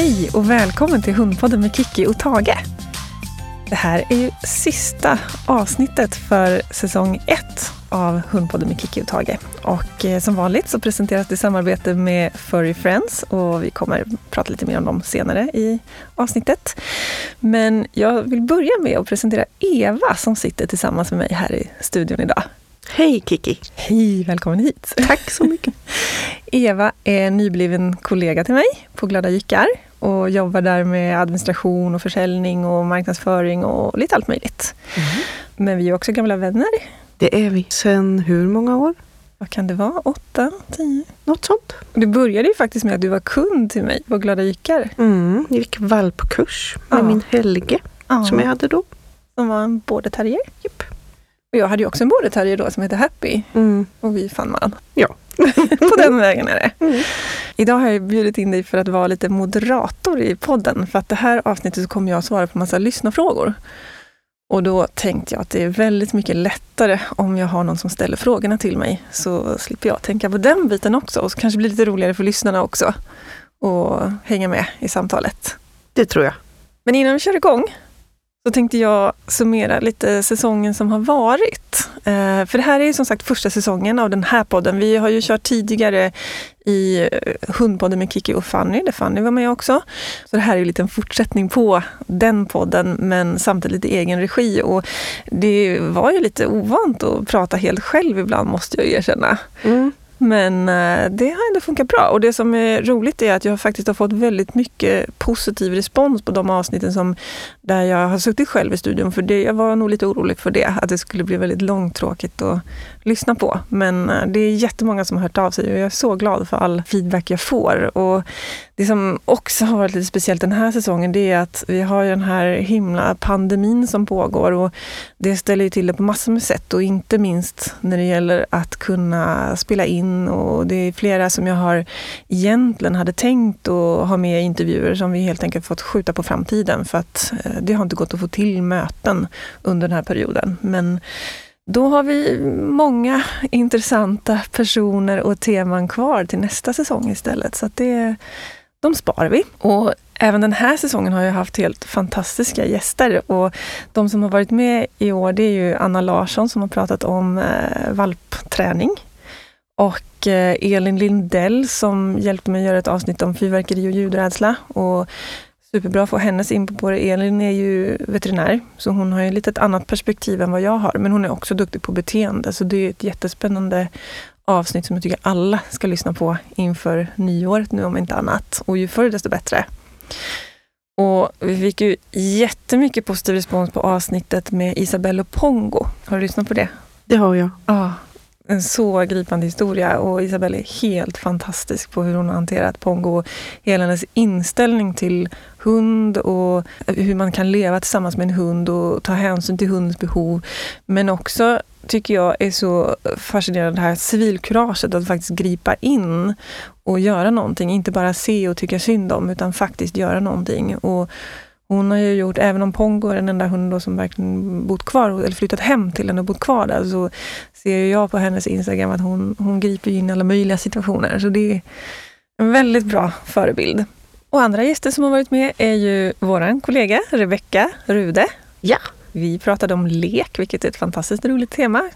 Hej och välkommen till Hundpodden med Kiki och Tage. Det här är ju sista avsnittet för säsong ett av Hundpodden med Kiki och Tage. Och eh, som vanligt så presenteras det i samarbete med Furry Friends och vi kommer prata lite mer om dem senare i avsnittet. Men jag vill börja med att presentera Eva som sitter tillsammans med mig här i studion idag. Hej Kiki! Hej, välkommen hit! Tack så mycket! Eva är nybliven kollega till mig på Glada Jyckar och jobbar där med administration och försäljning och marknadsföring och lite allt möjligt. Mm. Men vi är också gamla vänner. Det är vi. Sen hur många år? Vad kan det vara? Åtta? Tio? Något sånt. Det började ju faktiskt med att du var kund till mig på Glada Jyckar. Mm, jag gick valpkurs med ja. min Helge ja. som jag hade då. Som var en border terrier. Yep. Och jag hade ju också en terrier då som hette Happy. Mm. Och vi fann man. Ja. på den vägen är det. Mm. Idag har jag bjudit in dig för att vara lite moderator i podden. För att det här avsnittet så kommer jag att svara på massa lyssnarfrågor. Och då tänkte jag att det är väldigt mycket lättare om jag har någon som ställer frågorna till mig. Så slipper jag tänka på den biten också. Och så kanske blir det lite roligare för lyssnarna också. Och hänga med i samtalet. Det tror jag. Men innan vi kör igång så tänkte jag summera lite säsongen som har varit. Eh, för det här är som sagt första säsongen av den här podden. Vi har ju kört tidigare i eh, Hundpodden med Kiki och Fanny, där Fanny var med också. Så det här är ju lite en fortsättning på den podden, men samtidigt i egen regi. Och det var ju lite ovant att prata helt själv ibland, måste jag erkänna. Mm. Men eh, det har ändå funkat bra och det som är roligt är att jag faktiskt har fått väldigt mycket positiv respons på de avsnitten som, där jag har suttit själv i studion. För det, jag var nog lite orolig för det, att det skulle bli väldigt långtråkigt att lyssna på. Men eh, det är jättemånga som har hört av sig och jag är så glad för all feedback jag får. Och det som också har varit lite speciellt den här säsongen, det är att vi har den här himla pandemin som pågår och det ställer till det på massor med sätt och inte minst när det gäller att kunna spela in och det är flera som jag har egentligen hade tänkt att ha med i intervjuer som vi helt enkelt fått skjuta på framtiden för att eh, det har inte gått att få till möten under den här perioden. Men då har vi många intressanta personer och teman kvar till nästa säsong istället. Så det, de sparar vi. Och även den här säsongen har jag haft helt fantastiska gäster. Och de som har varit med i år det är ju Anna Larsson som har pratat om eh, valpträning. Och eh, Elin Lindell som hjälpte mig att göra ett avsnitt om fyrverkeri och ljudrädsla. Och superbra att få hennes input på det. Elin är ju veterinär, så hon har ju lite ett annat perspektiv än vad jag har. Men hon är också duktig på beteende, så det är ett jättespännande avsnitt som jag tycker alla ska lyssna på inför nyåret nu om inte annat. Och ju förr desto bättre. Och vi fick ju jättemycket positiv respons på avsnittet med Isabelle och Pongo. Har du lyssnat på det? Det har jag. Ja, en så gripande historia och Isabelle är helt fantastisk på hur hon har hanterat Pongo. Hela hennes inställning till hund och hur man kan leva tillsammans med en hund och ta hänsyn till hundens behov. Men också tycker jag är så fascinerande det här civilkuraget att faktiskt gripa in och göra någonting. Inte bara se och tycka synd om utan faktiskt göra någonting. Och hon har ju gjort, även om Pongo är den enda hunden som verkligen bott kvar, eller flyttat hem till henne och bott kvar där, så ser jag på hennes Instagram att hon, hon griper in i alla möjliga situationer. Så det är en väldigt bra förebild. Och andra gäster som har varit med är ju vår kollega Rebecka Rude. Ja. Vi pratade om lek, vilket är ett fantastiskt roligt tema.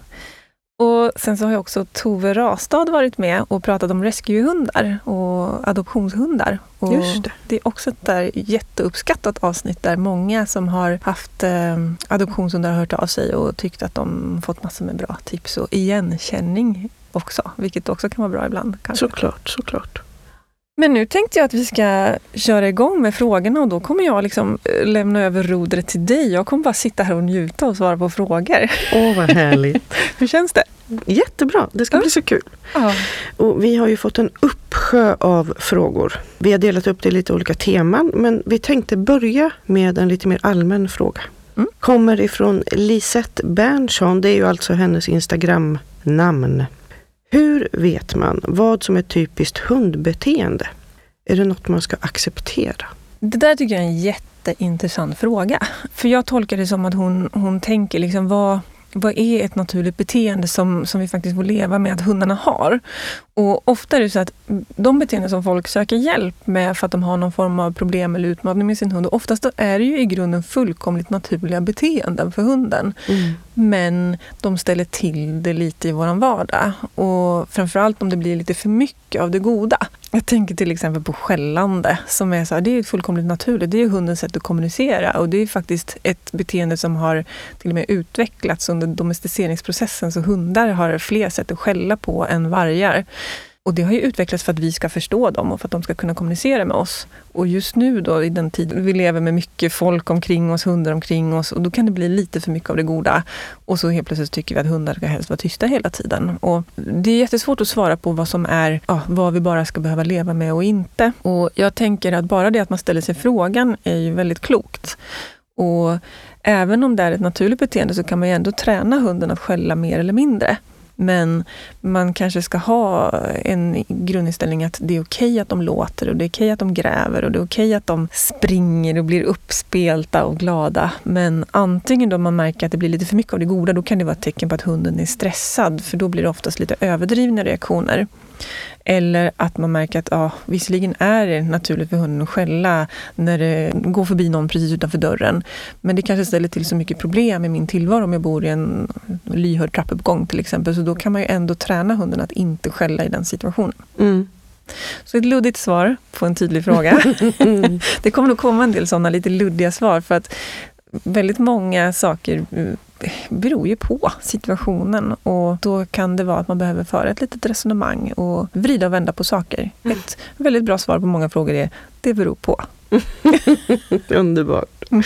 Och sen så har jag också Tove Rastad varit med och pratat om rescuehundar och adoptionshundar. Och Just det. det är också ett där jätteuppskattat avsnitt där många som har haft eh, adoptionshundar har hört av sig och tyckt att de fått massor med bra tips och igenkänning också, vilket också kan vara bra ibland. Kanske. Såklart, såklart. Men nu tänkte jag att vi ska köra igång med frågorna och då kommer jag liksom eh, lämna över rodret till dig. Jag kommer bara sitta här och njuta och svara på frågor. Åh, vad härligt! Hur känns det? Jättebra, det ska ja. bli så kul. Ja. Och vi har ju fått en uppsjö av frågor. Vi har delat upp det i lite olika teman men vi tänkte börja med en lite mer allmän fråga. Mm. Kommer ifrån Lisette Berntsson, det är ju alltså hennes Instagram-namn. Hur vet man vad som är typiskt hundbeteende? Är det något man ska acceptera? Det där tycker jag är en jätteintressant fråga. För jag tolkar det som att hon, hon tänker liksom vad, vad är ett naturligt beteende som, som vi faktiskt får leva med att hundarna har? Och ofta är det så att de beteenden som folk söker hjälp med för att de har någon form av problem eller utmaning med sin hund, oftast är det ju i grunden fullkomligt naturliga beteenden för hunden. Mm. Men de ställer till det lite i våran vardag. Och framförallt om det blir lite för mycket av det goda. Jag tänker till exempel på skällande, som är så här, det är fullkomligt naturligt. Det är hundens sätt att kommunicera och det är faktiskt ett beteende som har till och med utvecklats under domesticeringsprocessen. Så hundar har fler sätt att skälla på än vargar. Och det har ju utvecklats för att vi ska förstå dem och för att de ska kunna kommunicera med oss. Och just nu då, i den tid vi lever med mycket folk omkring oss, hundar omkring oss, och då kan det bli lite för mycket av det goda. Och så helt plötsligt tycker vi att hundar ska helst vara tysta hela tiden. Och det är jättesvårt att svara på vad som är, ja, vad vi bara ska behöva leva med och inte. Och jag tänker att bara det att man ställer sig frågan är ju väldigt klokt. Och även om det är ett naturligt beteende så kan man ju ändå träna hunden att skälla mer eller mindre. Men man kanske ska ha en grundinställning att det är okej okay att de låter och det är okej okay att de gräver och det är okej okay att de springer och blir uppspelta och glada. Men antingen då man märker att det blir lite för mycket av det goda, då kan det vara ett tecken på att hunden är stressad, för då blir det oftast lite överdrivna reaktioner. Eller att man märker att ja, visserligen är det naturligt för hunden att skälla när det går förbi någon precis utanför dörren. Men det kanske ställer till så mycket problem i min tillvaro om jag bor i en lyhörd trappuppgång till exempel. Så då kan man ju ändå träna hunden att inte skälla i den situationen. Mm. Så ett luddigt svar på en tydlig fråga. det kommer nog komma en del sådana lite luddiga svar för att väldigt många saker beror ju på situationen och då kan det vara att man behöver föra ett litet resonemang och vrida och vända på saker. Mm. Ett väldigt bra svar på många frågor är det beror på. Underbart. Mm.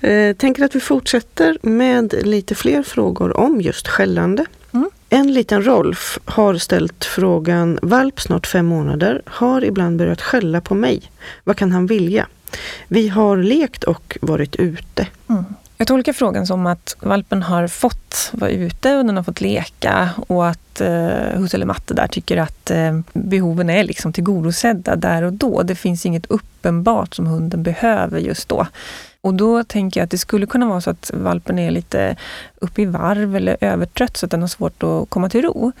Eh, tänker att vi fortsätter med lite fler frågor om just skällande. Mm. En liten Rolf har ställt frågan, valp snart fem månader, har ibland börjat skälla på mig. Vad kan han vilja? Vi har lekt och varit ute. Mm. Jag tolkar frågan som att valpen har fått vara ute och den har fått leka och att eh, Husse eller Matte där tycker att eh, behoven är liksom tillgodosedda där och då. Det finns inget uppenbart som hunden behöver just då. Och då tänker jag att det skulle kunna vara så att valpen är lite uppe i varv eller övertrött så att den har svårt att komma till ro.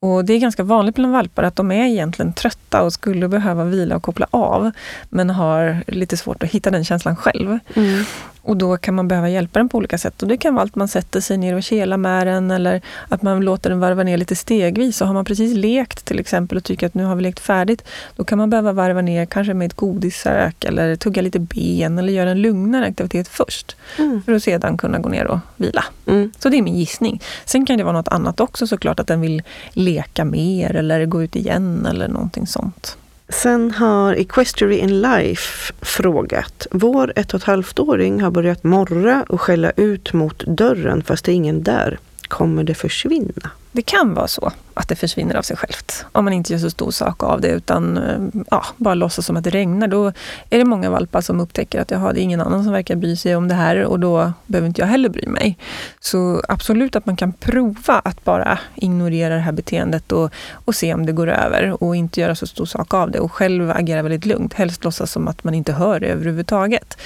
Och Det är ganska vanligt bland valpar att de är egentligen trötta och skulle behöva vila och koppla av, men har lite svårt att hitta den känslan själv. Mm. Och då kan man behöva hjälpa den på olika sätt. Och det kan vara att man sätter sig ner och kelar med den eller att man låter den varva ner lite stegvis. Och har man precis lekt till exempel och tycker att nu har vi lekt färdigt, då kan man behöva varva ner kanske med ett godissök eller tugga lite ben eller göra en lugnare aktivitet först. Mm. För att sedan kunna gå ner och vila. Mm. Så det är min gissning. Sen kan det vara något annat också såklart, att den vill leka mer eller gå ut igen eller någonting sånt. Sen har Equestry in Life frågat. Vår ett och ett halvt-åring har börjat morra och skälla ut mot dörren fast det är ingen där. Kommer det försvinna? Det kan vara så att det försvinner av sig självt. Om man inte gör så stor sak av det utan eh, ja, bara låtsas som att det regnar. Då är det många valpar som upptäcker att jaha, det är ingen annan som verkar bry sig om det här och då behöver inte jag heller bry mig. Så absolut att man kan prova att bara ignorera det här beteendet och, och se om det går över och inte göra så stor sak av det och själv agera väldigt lugnt. Helst låtsas som att man inte hör det överhuvudtaget.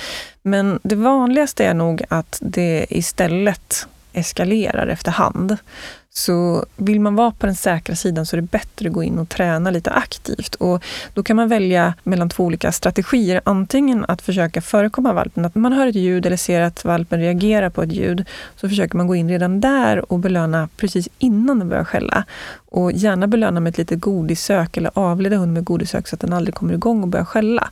Men det vanligaste är nog att det istället eskalerar efterhand. Så vill man vara på den säkra sidan så är det bättre att gå in och träna lite aktivt. Och då kan man välja mellan två olika strategier. Antingen att försöka förekomma valpen, att man hör ett ljud eller ser att valpen reagerar på ett ljud. Så försöker man gå in redan där och belöna precis innan den börjar skälla. Och gärna belöna med ett litet godissök eller avleda hunden med godissök så att den aldrig kommer igång och börjar skälla.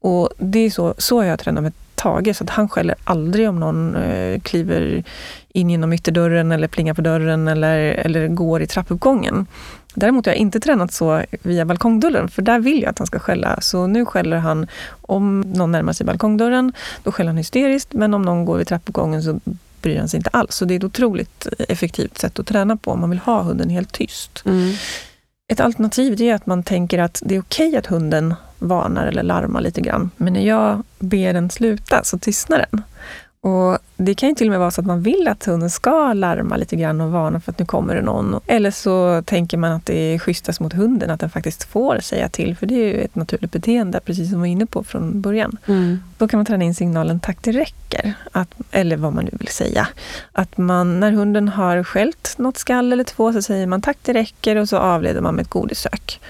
Och det är så, så jag tränar med Tage, så att han skäller aldrig om någon eh, kliver in genom ytterdörren eller plingar på dörren eller, eller går i trappuppgången. Däremot har jag inte tränat så via balkongdörren, för där vill jag att han ska skälla. Så nu skäller han om någon närmar sig balkongdörren, då skäller han hysteriskt, men om någon går i trappuppgången så bryr han sig inte alls. Så det är ett otroligt effektivt sätt att träna på om man vill ha hunden helt tyst. Mm. Ett alternativ är att man tänker att det är okej att hunden varnar eller larmar lite grann. Men när jag ber den sluta så tystnar den. Och Det kan ju till och med vara så att man vill att hunden ska larma lite grann och varna för att nu kommer det någon. Eller så tänker man att det är schysstast mot hunden, att den faktiskt får säga till. För det är ju ett naturligt beteende, precis som vi var inne på från början. Mm. Då kan man träna in signalen tack det räcker. Att, eller vad man nu vill säga. Att man, när hunden har skällt något skall eller två så säger man tack det räcker och så avleder man med ett godissök.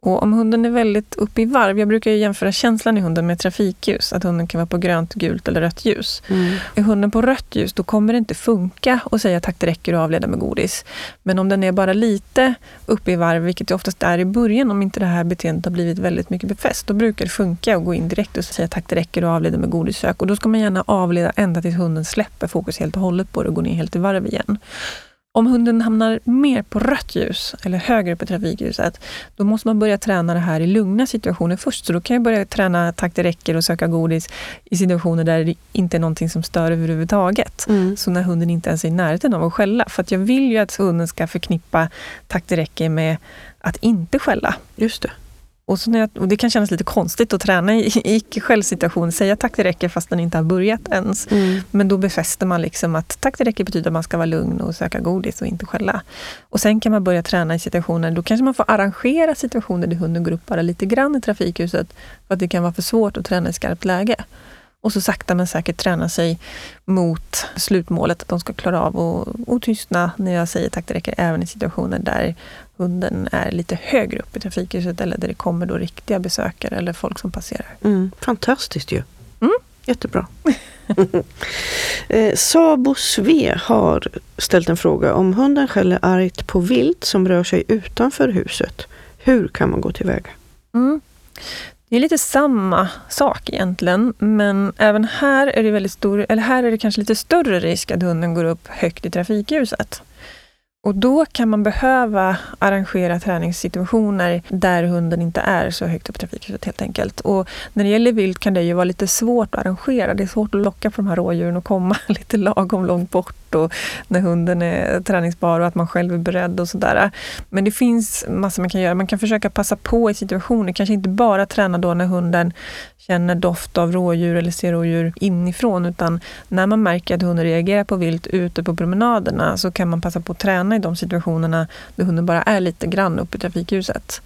Och om hunden är väldigt uppe i varv, jag brukar jämföra känslan i hunden med trafikljus, att hunden kan vara på grönt, gult eller rött ljus. Mm. Är hunden på rött ljus, då kommer det inte funka att säga tack det räcker och avleda med godis. Men om den är bara lite uppe i varv, vilket det oftast är i början, om inte det här beteendet har blivit väldigt mycket befäst, då brukar det funka att gå in direkt och säga tack det räcker och avleda med godissök. Och då ska man gärna avleda ända tills hunden släpper fokus helt och hållet på det och går ner helt i varv igen. Om hunden hamnar mer på rött ljus eller högre på trafikljuset, då måste man börja träna det här i lugna situationer först. Så då kan jag börja träna takt det räcker och söka godis i situationer där det inte är någonting som stör överhuvudtaget. Mm. Så när hunden inte ens är i närheten av att skälla. För att jag vill ju att hunden ska förknippa takt det räcker med att inte skälla. Just det. Och, så när jag, och det kan kännas lite konstigt att träna i, i icke-skällsituation, säga tack det räcker fast den inte har börjat ens. Mm. Men då befäster man liksom att tack det räcker betyder att man ska vara lugn och söka godis och inte skälla. Och sen kan man börja träna i situationer, då kanske man får arrangera situationer där hunden går upp bara lite grann i trafikljuset, för att det kan vara för svårt att träna i skarpt läge. Och så sakta men säkert träna sig mot slutmålet, att de ska klara av att tystna när jag säger tack det räcker, även i situationer där hunden är lite högre upp i trafikljuset eller där det kommer då riktiga besökare eller folk som passerar. Mm, fantastiskt ju! Mm. Jättebra! eh, Sabo Sve har ställt en fråga. Om hunden skäller argt på vilt som rör sig utanför huset, hur kan man gå tillväga? Mm. Det är lite samma sak egentligen, men även här är det väldigt stor, eller här är det kanske lite större risk att hunden går upp högt i trafikljuset. Och då kan man behöva arrangera träningssituationer där hunden inte är så högt upp i trafikljuset helt enkelt. Och när det gäller vilt kan det ju vara lite svårt att arrangera. Det är svårt att locka på de här rådjuren och komma lite lagom långt bort och när hunden är träningsbar och att man själv är beredd och sådär. Men det finns massor man kan göra. Man kan försöka passa på i situationer, kanske inte bara träna då när hunden känner doft av rådjur eller ser rådjur inifrån, utan när man märker att hunden reagerar på vilt ute på promenaderna så kan man passa på att träna i de situationerna där hunden bara är lite grann uppe i trafikljuset.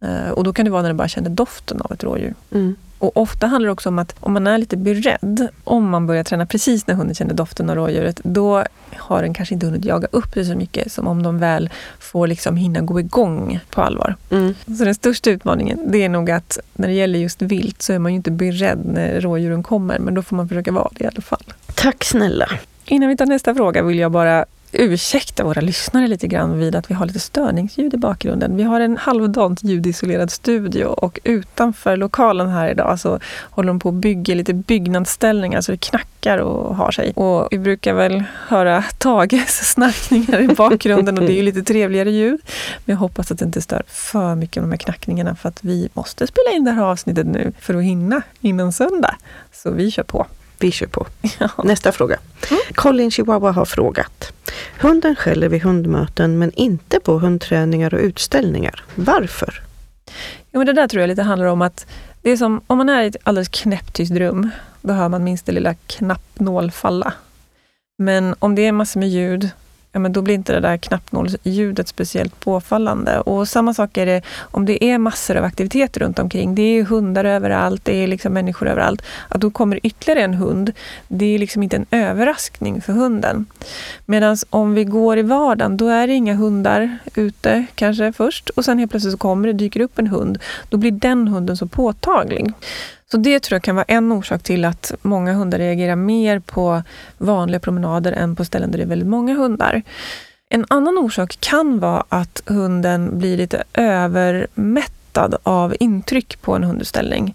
Eh, och då kan det vara när den bara känner doften av ett rådjur. Mm. Och ofta handlar det också om att om man är lite beredd, om man börjar träna precis när hunden känner doften av rådjuret, då har den kanske inte hunnit jaga upp det så mycket som om de väl får liksom hinna gå igång på allvar. Mm. Så den största utmaningen, det är nog att när det gäller just vilt så är man ju inte beredd när rådjuren kommer, men då får man försöka vara det i alla fall. Tack snälla! Innan vi tar nästa fråga vill jag bara ursäkta våra lyssnare lite grann vid att vi har lite störningsljud i bakgrunden. Vi har en halvdant ljudisolerad studio och utanför lokalen här idag så håller de på att bygga lite byggnadsställningar så det knackar och har sig. Och vi brukar väl höra Tages snarkningar i bakgrunden och det är ju lite trevligare ljud. Men jag hoppas att det inte stör för mycket med de här knackningarna för att vi måste spela in det här avsnittet nu för att hinna innan söndag. Så vi kör på. Vi kör på. Ja. Nästa fråga. Mm. Colin Chihuahua har frågat. Hunden skäller vid hundmöten men inte på hundträningar och utställningar. Varför? Jo, men det där tror jag lite handlar om att det är som om man är i ett alldeles knäpptyst rum, då hör man minst det lilla knappnål falla. Men om det är massor med ljud ja, men då blir inte det där knappnålsljudet speciellt påfallande. Och samma sak är det om det är massor av aktiviteter runt omkring. Det är hundar överallt, det är liksom människor överallt. Att då kommer ytterligare en hund, det är liksom inte en överraskning för hunden. Medan om vi går i vardagen, då är det inga hundar ute kanske först och sen helt plötsligt så kommer det, dyker upp en hund. Då blir den hunden så påtaglig. Så det tror jag kan vara en orsak till att många hundar reagerar mer på vanliga promenader än på ställen där det är väldigt många hundar. En annan orsak kan vara att hunden blir lite övermättad av intryck på en hundutställning.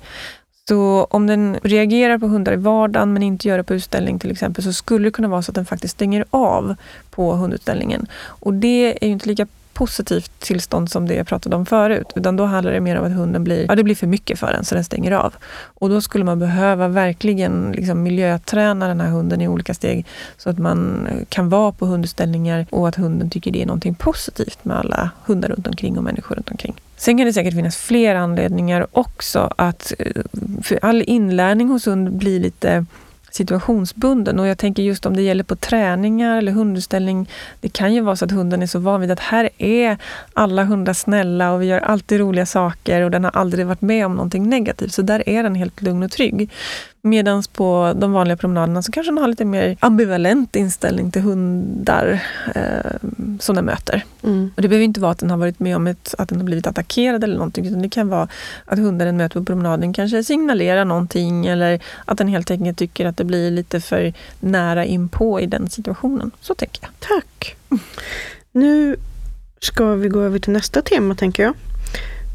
Så om den reagerar på hundar i vardagen men inte gör det på utställning till exempel så skulle det kunna vara så att den faktiskt stänger av på hundutställningen. Och det är ju inte lika positivt tillstånd som det jag pratade om förut. Utan då handlar det mer om att hunden blir, ja, det blir för mycket för den så den stänger av. Och då skulle man behöva verkligen liksom miljöträna den här hunden i olika steg så att man kan vara på hundutställningar och att hunden tycker det är någonting positivt med alla hundar runt omkring och människor runt omkring. Sen kan det säkert finnas fler anledningar också att eh, för all inlärning hos hund blir lite situationsbunden. Och jag tänker just om det gäller på träningar eller hundutställning. Det kan ju vara så att hunden är så van vid att här är alla hundar snälla och vi gör alltid roliga saker och den har aldrig varit med om någonting negativt. Så där är den helt lugn och trygg. Medan på de vanliga promenaderna så kanske den har lite mer ambivalent inställning till hundar eh, som den möter. Mm. Och det behöver inte vara att den har varit med om ett, att den har blivit attackerad eller någonting. Utan det kan vara att hunden den möter på promenaden kanske signalerar någonting eller att den helt enkelt tycker att det blir lite för nära inpå i den situationen. Så tänker jag. Tack! Nu ska vi gå över till nästa tema tänker jag.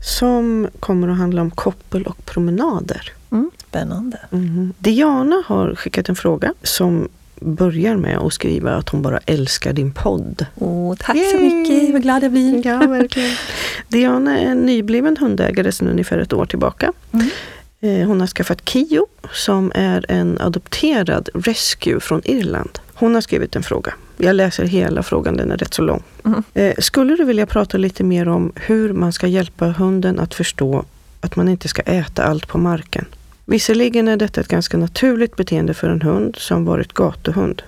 Som kommer att handla om koppel och promenader. Mm, spännande. Mm. Diana har skickat en fråga som börjar med att skriva att hon bara älskar din podd. Åh, tack Yay! så mycket, vad glad jag blir. Ja, verkligen. Diana är en nybliven hundägare sedan ungefär ett år tillbaka. Mm. Eh, hon har skaffat Kio som är en adopterad rescue från Irland. Hon har skrivit en fråga. Jag läser hela frågan, den är rätt så lång. Mm. Skulle du vilja prata lite mer om hur man ska hjälpa hunden att förstå att man inte ska äta allt på marken? Visserligen är detta ett ganska naturligt beteende för en hund som varit gatuhund.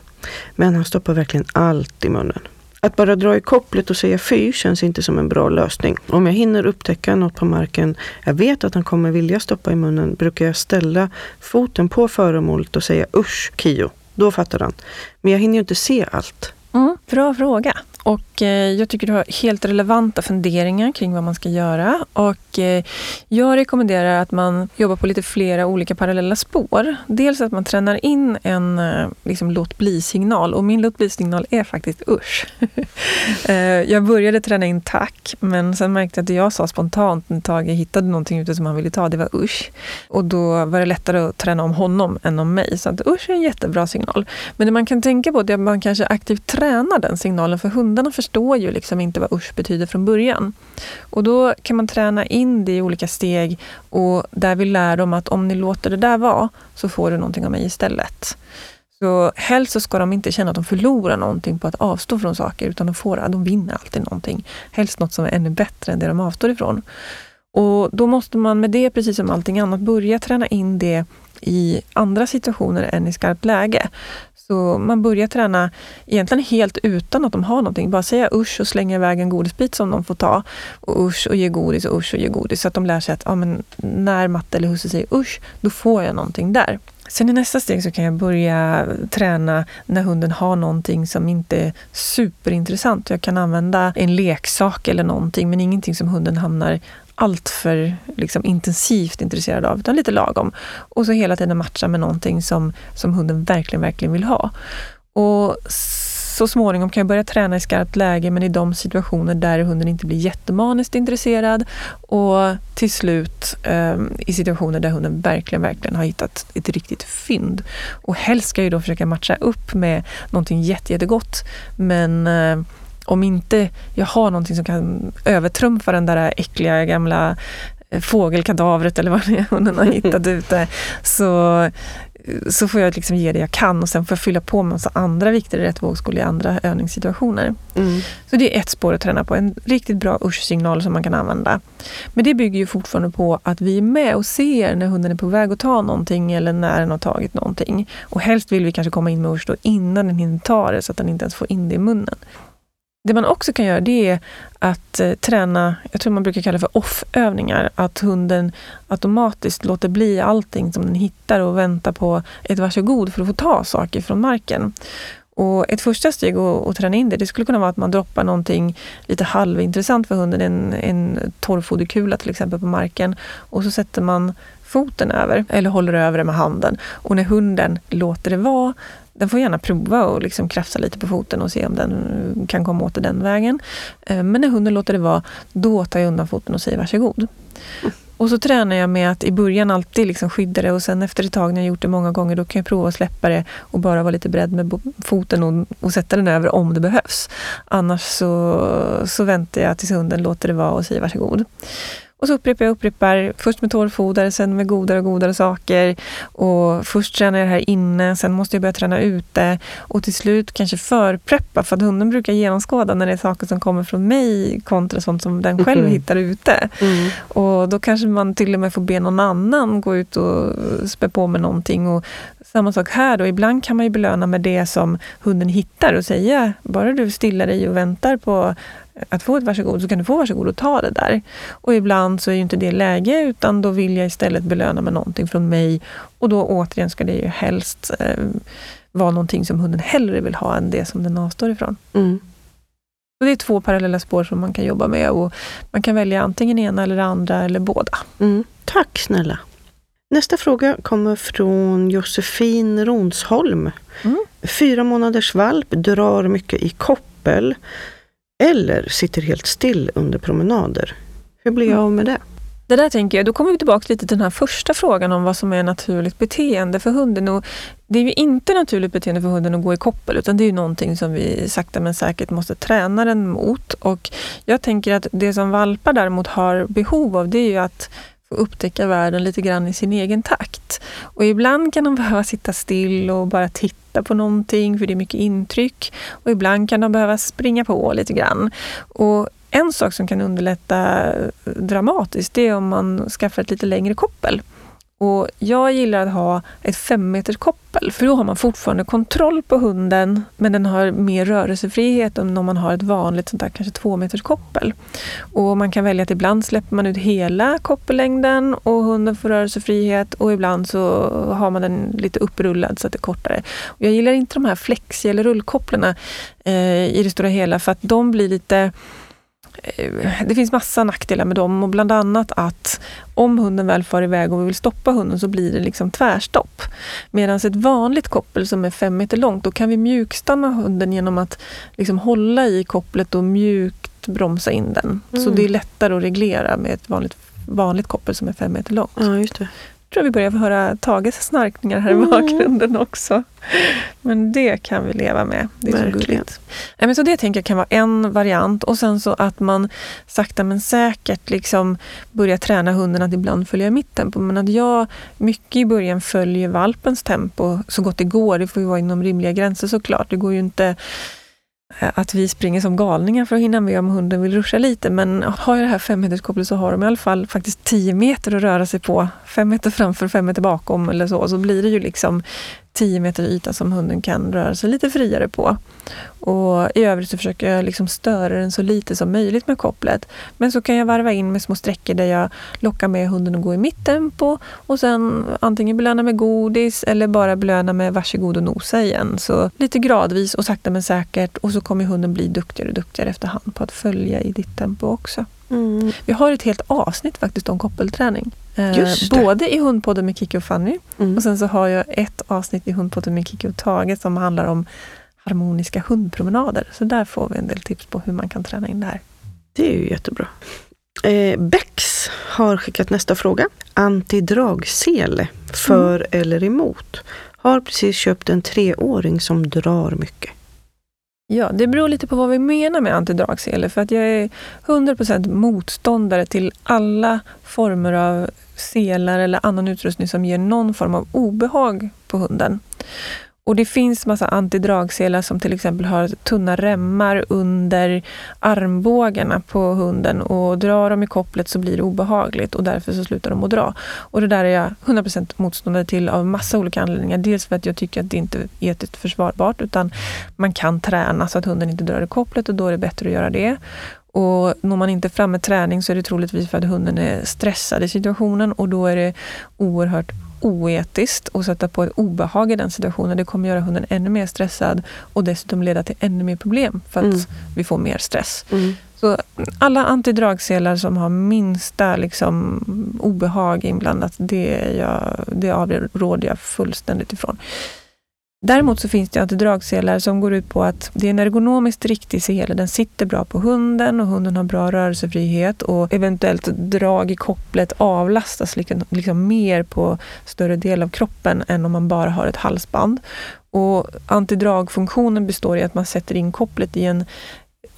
Men han stoppar verkligen allt i munnen. Att bara dra i kopplet och säga fy känns inte som en bra lösning. Om jag hinner upptäcka något på marken, jag vet att han kommer vilja stoppa i munnen, brukar jag ställa foten på föremålet och säga usch Kio. Då fattar han. Men jag hinner ju inte se allt. Mm, bra fråga. Och eh, jag tycker du har helt relevanta funderingar kring vad man ska göra. Och eh, jag rekommenderar att man jobbar på lite flera olika parallella spår. Dels att man tränar in en eh, liksom, låt bli-signal. Och min låt bli-signal är faktiskt usch. Eh, jag började träna in tack, men sen märkte jag att det jag sa spontant när Tage hittade någonting ute som han ville ta, det var usch. Och då var det lättare att träna om honom än om mig. Så att usch är en jättebra signal. Men det man kan tänka på är att man kanske aktivt tränar den signalen för hundarna förstår ju liksom inte vad usch betyder från början. Och då kan man träna in det i olika steg och där vi lär dem att om ni låter det där vara så får du någonting av mig istället. Så helst så ska de inte känna att de förlorar någonting på att avstå från saker, utan de, får, de vinner alltid någonting. Helst något som är ännu bättre än det de avstår ifrån. Och då måste man med det, precis som allting annat, börja träna in det i andra situationer än i skarpt läge. Så man börjar träna egentligen helt utan att de har någonting. Bara säga usch och slänga iväg en godisbit som de får ta. Och usch och ge godis och usch och ge godis. Så att de lär sig att ja, men när matte eller husse säger usch, då får jag någonting där. Sen i nästa steg så kan jag börja träna när hunden har någonting som inte är superintressant. Jag kan använda en leksak eller någonting men ingenting som hunden hamnar alltför liksom, intensivt intresserad av, utan lite lagom. Och så hela tiden matcha med någonting som, som hunden verkligen, verkligen vill ha. Och så småningom kan jag börja träna i skarpt läge, men i de situationer där hunden inte blir jättemaniskt intresserad. Och till slut eh, i situationer där hunden verkligen, verkligen har hittat ett riktigt fynd. Och helst ska jag då försöka matcha upp med någonting jätte, jättegott, men eh, om inte jag har någonting som kan övertrumfa den där äckliga gamla eh, fågelkadavret eller vad det är hunden har hittat ute, så, så får jag liksom ge det jag kan och sen får jag fylla på med massa andra vikter i rätt vågskål i andra övningssituationer. Mm. Så det är ett spår att träna på, en riktigt bra usch-signal som man kan använda. Men det bygger ju fortfarande på att vi är med och ser när hunden är på väg att ta någonting eller när den har tagit någonting. Och helst vill vi kanske komma in med usch då innan den hinner ta det så att den inte ens får in det i munnen. Det man också kan göra det är att eh, träna, jag tror man brukar kalla det för off-övningar. Att hunden automatiskt låter bli allting som den hittar och väntar på ett varsågod för att få ta saker från marken. Och ett första steg att, att träna in det, det skulle kunna vara att man droppar någonting lite halvintressant för hunden, en, en torrfoderkula till exempel på marken. Och så sätter man foten över, eller håller över det med handen. Och när hunden låter det vara den får gärna prova och liksom krafsa lite på foten och se om den eh, kan komma åt det den vägen. Eh, men när hunden låter det vara, då tar jag undan foten och säger varsågod. Och så tränar jag med att i början alltid liksom skydda det och sen efter ett tag när jag gjort det många gånger, då kan jag prova att släppa det och bara vara lite beredd med foten och, och sätta den över om det behövs. Annars så, så väntar jag tills hunden låter det vara och säger varsågod. Och så upprepar jag upprepar, först med torrfoder, sen med godare och godare saker. Och först tränar jag här inne, sen måste jag börja träna ute. Och till slut kanske förpreppa, för att hunden brukar genomskåda när det är saker som kommer från mig kontra sånt som den själv mm. hittar ute. Mm. Och då kanske man till och med får be någon annan gå ut och spä på med någonting. Och samma sak här då, ibland kan man ju belöna med det som hunden hittar och säga, bara du stillar dig och väntar på att få ett varsågod så kan du få varsågod och ta det där. Och ibland så är ju inte det läge utan då vill jag istället belöna med någonting från mig och då återigen ska det ju helst eh, vara någonting som hunden hellre vill ha än det som den avstår ifrån. Mm. Och det är två parallella spår som man kan jobba med och man kan välja antingen ena eller andra eller båda. Mm. Tack snälla! Nästa fråga kommer från Josefin Ronsholm. Mm. Fyra månaders valp, drar mycket i koppel eller sitter helt still under promenader. Hur blir jag av med det? Det där tänker jag, då kommer vi tillbaka lite till den här första frågan om vad som är naturligt beteende för hunden. Och det är ju inte naturligt beteende för hunden att gå i koppel, utan det är ju någonting som vi sakta men säkert måste träna den mot. Och jag tänker att det som valpar däremot har behov av, det är ju att få upptäcka världen lite grann i sin egen takt. Och ibland kan de behöva sitta still och bara titta på någonting, för det är mycket intryck. Och ibland kan de behöva springa på lite grann. Och en sak som kan underlätta dramatiskt, det är om man skaffar ett lite längre koppel. Och jag gillar att ha ett femmeters koppel, för då har man fortfarande kontroll på hunden, men den har mer rörelsefrihet än om man har ett vanligt sånt där kanske två meters koppel. Och man kan välja att ibland släpper man ut hela koppellängden och hunden får rörelsefrihet och ibland så har man den lite upprullad så att det är kortare. Och jag gillar inte de här flexi eller rullkopplarna eh, i det stora hela för att de blir lite det finns massa nackdelar med dem och bland annat att om hunden väl far iväg och vi vill stoppa hunden så blir det liksom tvärstopp. Medan ett vanligt koppel som är fem meter långt, då kan vi mjukstanna hunden genom att liksom hålla i kopplet och mjukt bromsa in den. Mm. Så det är lättare att reglera med ett vanligt, vanligt koppel som är fem meter långt. Ja, tror vi börjar få höra Tages snarkningar här i mm. bakgrunden också. Men det kan vi leva med. Det är Verkligen. så gulligt. Ja, men så det tänker jag kan vara en variant. Och sen så att man sakta men säkert liksom börjar träna hunden att ibland följa mitt tempo. Men att jag mycket i början följer valpens tempo så gott det går. Det får ju vara inom rimliga gränser såklart. Det går ju inte att vi springer som galningar för att hinna med om hunden vill ruscha lite. Men har jag det här femmeterskopplet så har de i alla fall faktiskt 10 meter att röra sig på. Fem meter framför, fem meter bakom eller så. Så blir det ju liksom 10 meter yta som hunden kan röra sig lite friare på. Och I övrigt så försöker jag liksom störa den så lite som möjligt med kopplet. Men så kan jag varva in med små sträckor där jag lockar med hunden att gå i mitt tempo och sen antingen belöna med godis eller bara belöna med varsågod och nosa igen. Så lite gradvis och sakta men säkert och så kommer hunden bli duktigare och duktigare efterhand på att följa i ditt tempo också. Mm. Vi har ett helt avsnitt faktiskt om koppelträning. Eh, både i Hundpodden med Kiki och Fanny mm. och sen så har jag ett avsnitt i Hundpodden med Kiki och Tage som handlar om harmoniska hundpromenader. Så där får vi en del tips på hur man kan träna in det här. Det är ju jättebra. Eh, Bex har skickat nästa fråga. Antidragsele, för mm. eller emot? Har precis köpt en treåring som drar mycket. Ja, det beror lite på vad vi menar med antidragsele. För att jag är 100% motståndare till alla former av selar eller annan utrustning som ger någon form av obehag på hunden. Och det finns massa antidragselar som till exempel har tunna remmar under armbågarna på hunden och drar de i kopplet så blir det obehagligt och därför så slutar de att dra. Och det där är jag 100% motståndare till av massa olika anledningar. Dels för att jag tycker att det inte är etiskt försvarbart utan man kan träna så att hunden inte drar i kopplet och då är det bättre att göra det. Och når man inte fram med träning så är det troligtvis för att hunden är stressad i situationen och då är det oerhört oetiskt att sätta på ett obehag i den situationen. Det kommer göra hunden ännu mer stressad och dessutom leda till ännu mer problem för att mm. vi får mer stress. Mm. Så alla antidragselar som har minsta liksom, obehag inblandat, det, jag, det avråder jag fullständigt ifrån. Däremot så finns det antidragselar som går ut på att det är en ergonomiskt riktig sele. Den sitter bra på hunden och hunden har bra rörelsefrihet och eventuellt drag i kopplet avlastas liksom, liksom mer på större del av kroppen än om man bara har ett halsband. Och antidragfunktionen består i att man sätter in kopplet i en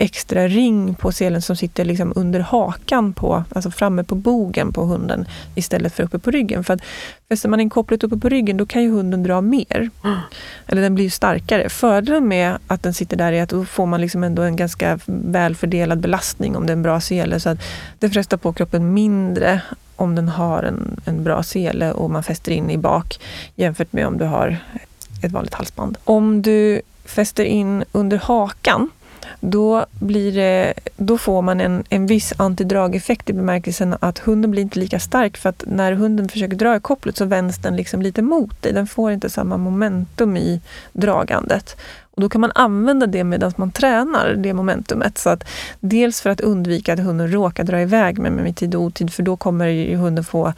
extra ring på selen som sitter liksom under hakan, på, alltså framme på bogen på hunden istället för uppe på ryggen. För att fäster man in kopplet uppe på ryggen då kan ju hunden dra mer. Mm. Eller den blir ju starkare. Fördelen med att den sitter där är att då får man liksom ändå en ganska välfördelad belastning om det är en bra sele. Så att det frestar på kroppen mindre om den har en, en bra sele och man fäster in i bak jämfört med om du har ett vanligt halsband. Om du fäster in under hakan då, blir det, då får man en, en viss antidrageffekt i bemärkelsen att hunden blir inte lika stark för att när hunden försöker dra i kopplet så vänds den liksom lite mot dig. Den får inte samma momentum i dragandet. Och då kan man använda det medan man tränar det momentumet. Så att dels för att undvika att hunden råkar dra iväg med, med tid och otid, för då kommer hunden få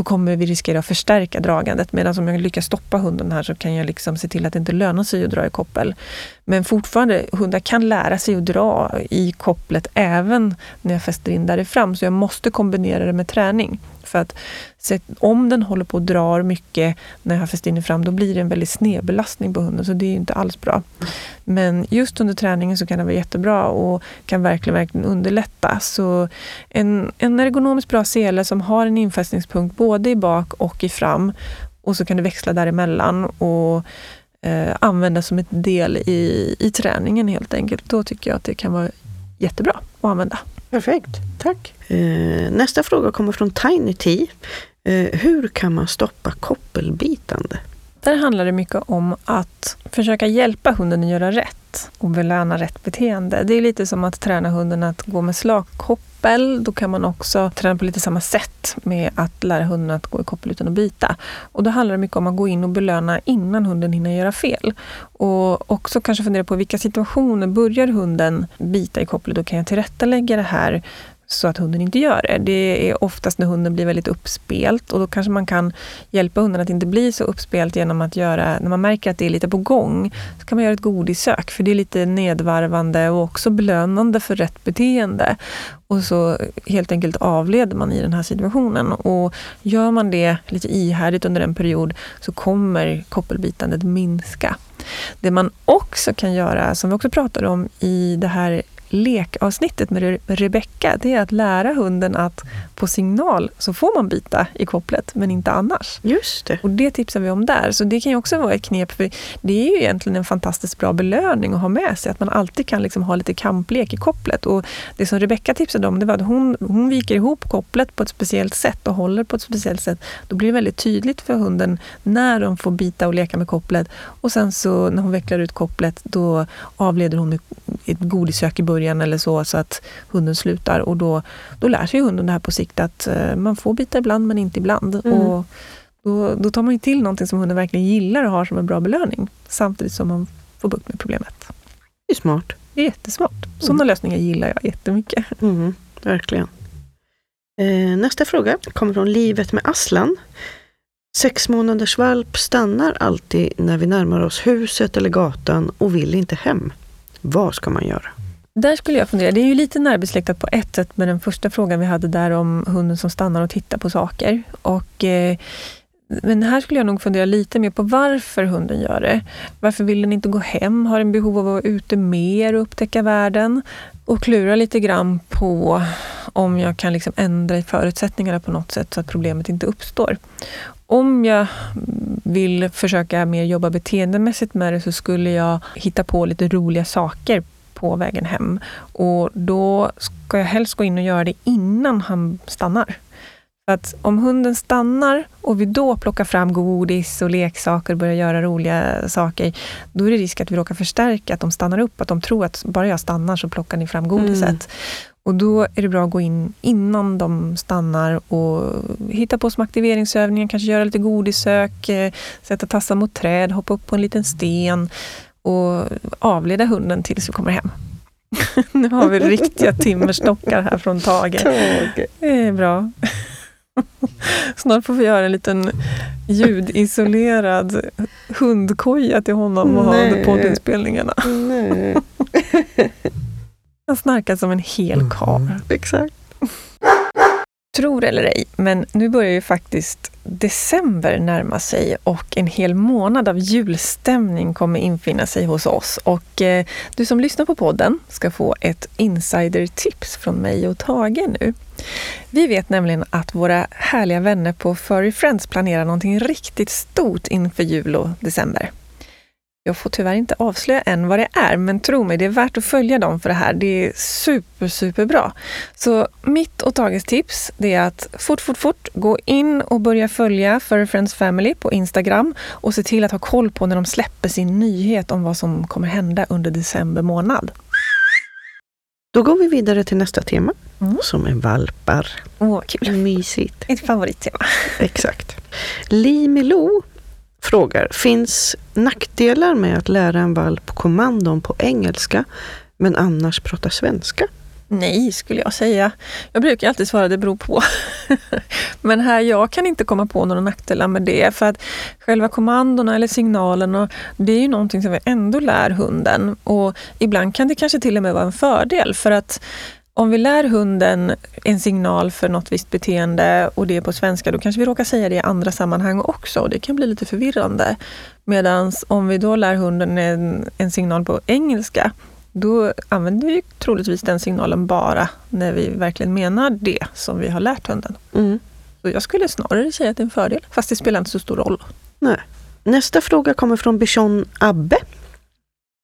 då kommer vi riskera att förstärka dragandet. Medan om jag lyckas stoppa hunden här så kan jag liksom se till att det inte lönar sig att dra i koppel. Men fortfarande, hundar kan lära sig att dra i kopplet även när jag fäster in där fram. Så jag måste kombinera det med träning. För att om den håller på och drar mycket när jag har fäst in i fram, då blir det en väldigt snedbelastning på hunden. Så det är inte alls bra. Men just under träningen så kan det vara jättebra och kan verkligen, verkligen underlätta. Så en, en ergonomiskt bra sele som har en infästningspunkt både i bak och i fram och så kan du växla däremellan och eh, använda som ett del i, i träningen helt enkelt. Då tycker jag att det kan vara jättebra att använda. Perfekt, tack. Eh, nästa fråga kommer från Tiny T. Eh, hur kan man stoppa koppelbitande? Där handlar det mycket om att försöka hjälpa hunden att göra rätt och belöna rätt beteende. Det är lite som att träna hunden att gå med koppel, Då kan man också träna på lite samma sätt med att lära hunden att gå i koppel utan att bita. Och då handlar det mycket om att gå in och belöna innan hunden hinner göra fel. Och också kanske fundera på vilka situationer börjar hunden bita i koppel? Då kan jag tillrättalägga det här så att hunden inte gör det. Det är oftast när hunden blir väldigt uppspelt och då kanske man kan hjälpa hunden att inte bli så uppspelt genom att göra, när man märker att det är lite på gång, så kan man göra ett godissök för det är lite nedvarvande och också belönande för rätt beteende. Och så helt enkelt avleder man i den här situationen. Och gör man det lite ihärdigt under en period så kommer koppelbitandet minska. Det man också kan göra, som vi också pratade om i det här lekavsnittet med Rebecka, det är att lära hunden att på signal så får man bita i kopplet, men inte annars. Just det. Och det tipsar vi om där. Så det kan ju också vara ett knep, för det är ju egentligen en fantastiskt bra belöning att ha med sig, att man alltid kan liksom ha lite kamplek i kopplet. Och det som Rebecka tipsade om, det var att hon, hon viker ihop kopplet på ett speciellt sätt och håller på ett speciellt sätt. Då blir det väldigt tydligt för hunden när de får bita och leka med kopplet. Och sen så när hon vecklar ut kopplet, då avleder hon ett godissök i början eller så, så att hunden slutar. Och då, då lär sig hunden det här på sikt, att uh, man får bita ibland men inte ibland. Mm. Och då, då tar man ju till någonting som hunden verkligen gillar och har som en bra belöning, samtidigt som man får bukt med problemet. Det är smart. Det är jättesmart. Sådana mm. lösningar gillar jag jättemycket. Mm, verkligen. Eh, nästa fråga kommer från Livet med Aslan. Sex månaders valp stannar alltid när vi närmar oss huset eller gatan och vill inte hem. Vad ska man göra? Där skulle jag fundera. Det är ju lite närbesläktat på ett sätt med den första frågan vi hade där om hunden som stannar och tittar på saker. Och, eh, men här skulle jag nog fundera lite mer på varför hunden gör det. Varför vill den inte gå hem? Har den behov av att vara ute mer och upptäcka världen? Och klura lite grann på om jag kan liksom ändra i förutsättningarna på något sätt så att problemet inte uppstår. Om jag vill försöka mer jobba beteendemässigt med det så skulle jag hitta på lite roliga saker på vägen hem. Och då ska jag helst gå in och göra det innan han stannar. För att om hunden stannar och vi då plockar fram godis och leksaker och börjar göra roliga saker, då är det risk att vi råkar förstärka att de stannar upp, att de tror att bara jag stannar så plockar ni fram godiset. Mm. Och då är det bra att gå in innan de stannar och hitta på små aktiveringsövningar, kanske göra lite godissök, eh, sätta tassar mot träd, hoppa upp på en liten sten och avleda hunden tills vi kommer hem. nu har vi riktiga timmerstockar här från Tage. Det är bra. Snart får vi göra en liten ljudisolerad hundkoja till honom och ha under poddinspelningarna. Han snarkar som en hel karl. Exakt. Tror eller ej, men nu börjar ju faktiskt december närma sig och en hel månad av julstämning kommer infinna sig hos oss. Och eh, du som lyssnar på podden ska få ett insidertips från mig och Tage nu. Vi vet nämligen att våra härliga vänner på Furry Friends planerar någonting riktigt stort inför jul och december. Jag får tyvärr inte avslöja än vad det är, men tro mig, det är värt att följa dem för det här. Det är super, super bra. Så mitt och Tages tips det är att fort, fort, fort gå in och börja följa Furry Friends Family på Instagram och se till att ha koll på när de släpper sin nyhet om vad som kommer hända under december månad. Då går vi vidare till nästa tema, mm. som är valpar. Åh, kul. Mysigt. Ett favorittema. Exakt. Li Milou frågar, finns nackdelar med att lära en valp kommandon på engelska, men annars prata svenska? Nej, skulle jag säga. Jag brukar alltid svara det beror på. Men här, jag kan inte komma på några nackdelar med det. För att själva kommandona eller signalerna, det är ju någonting som vi ändå lär hunden. Och ibland kan det kanske till och med vara en fördel. För att om vi lär hunden en signal för något visst beteende och det är på svenska, då kanske vi råkar säga det i andra sammanhang också. och Det kan bli lite förvirrande. Medan om vi då lär hunden en, en signal på engelska, då använder vi troligtvis den signalen bara när vi verkligen menar det som vi har lärt hunden. Mm. Så jag skulle snarare säga att det är en fördel, fast det spelar inte så stor roll. Nej. Nästa fråga kommer från Bichon Abbe.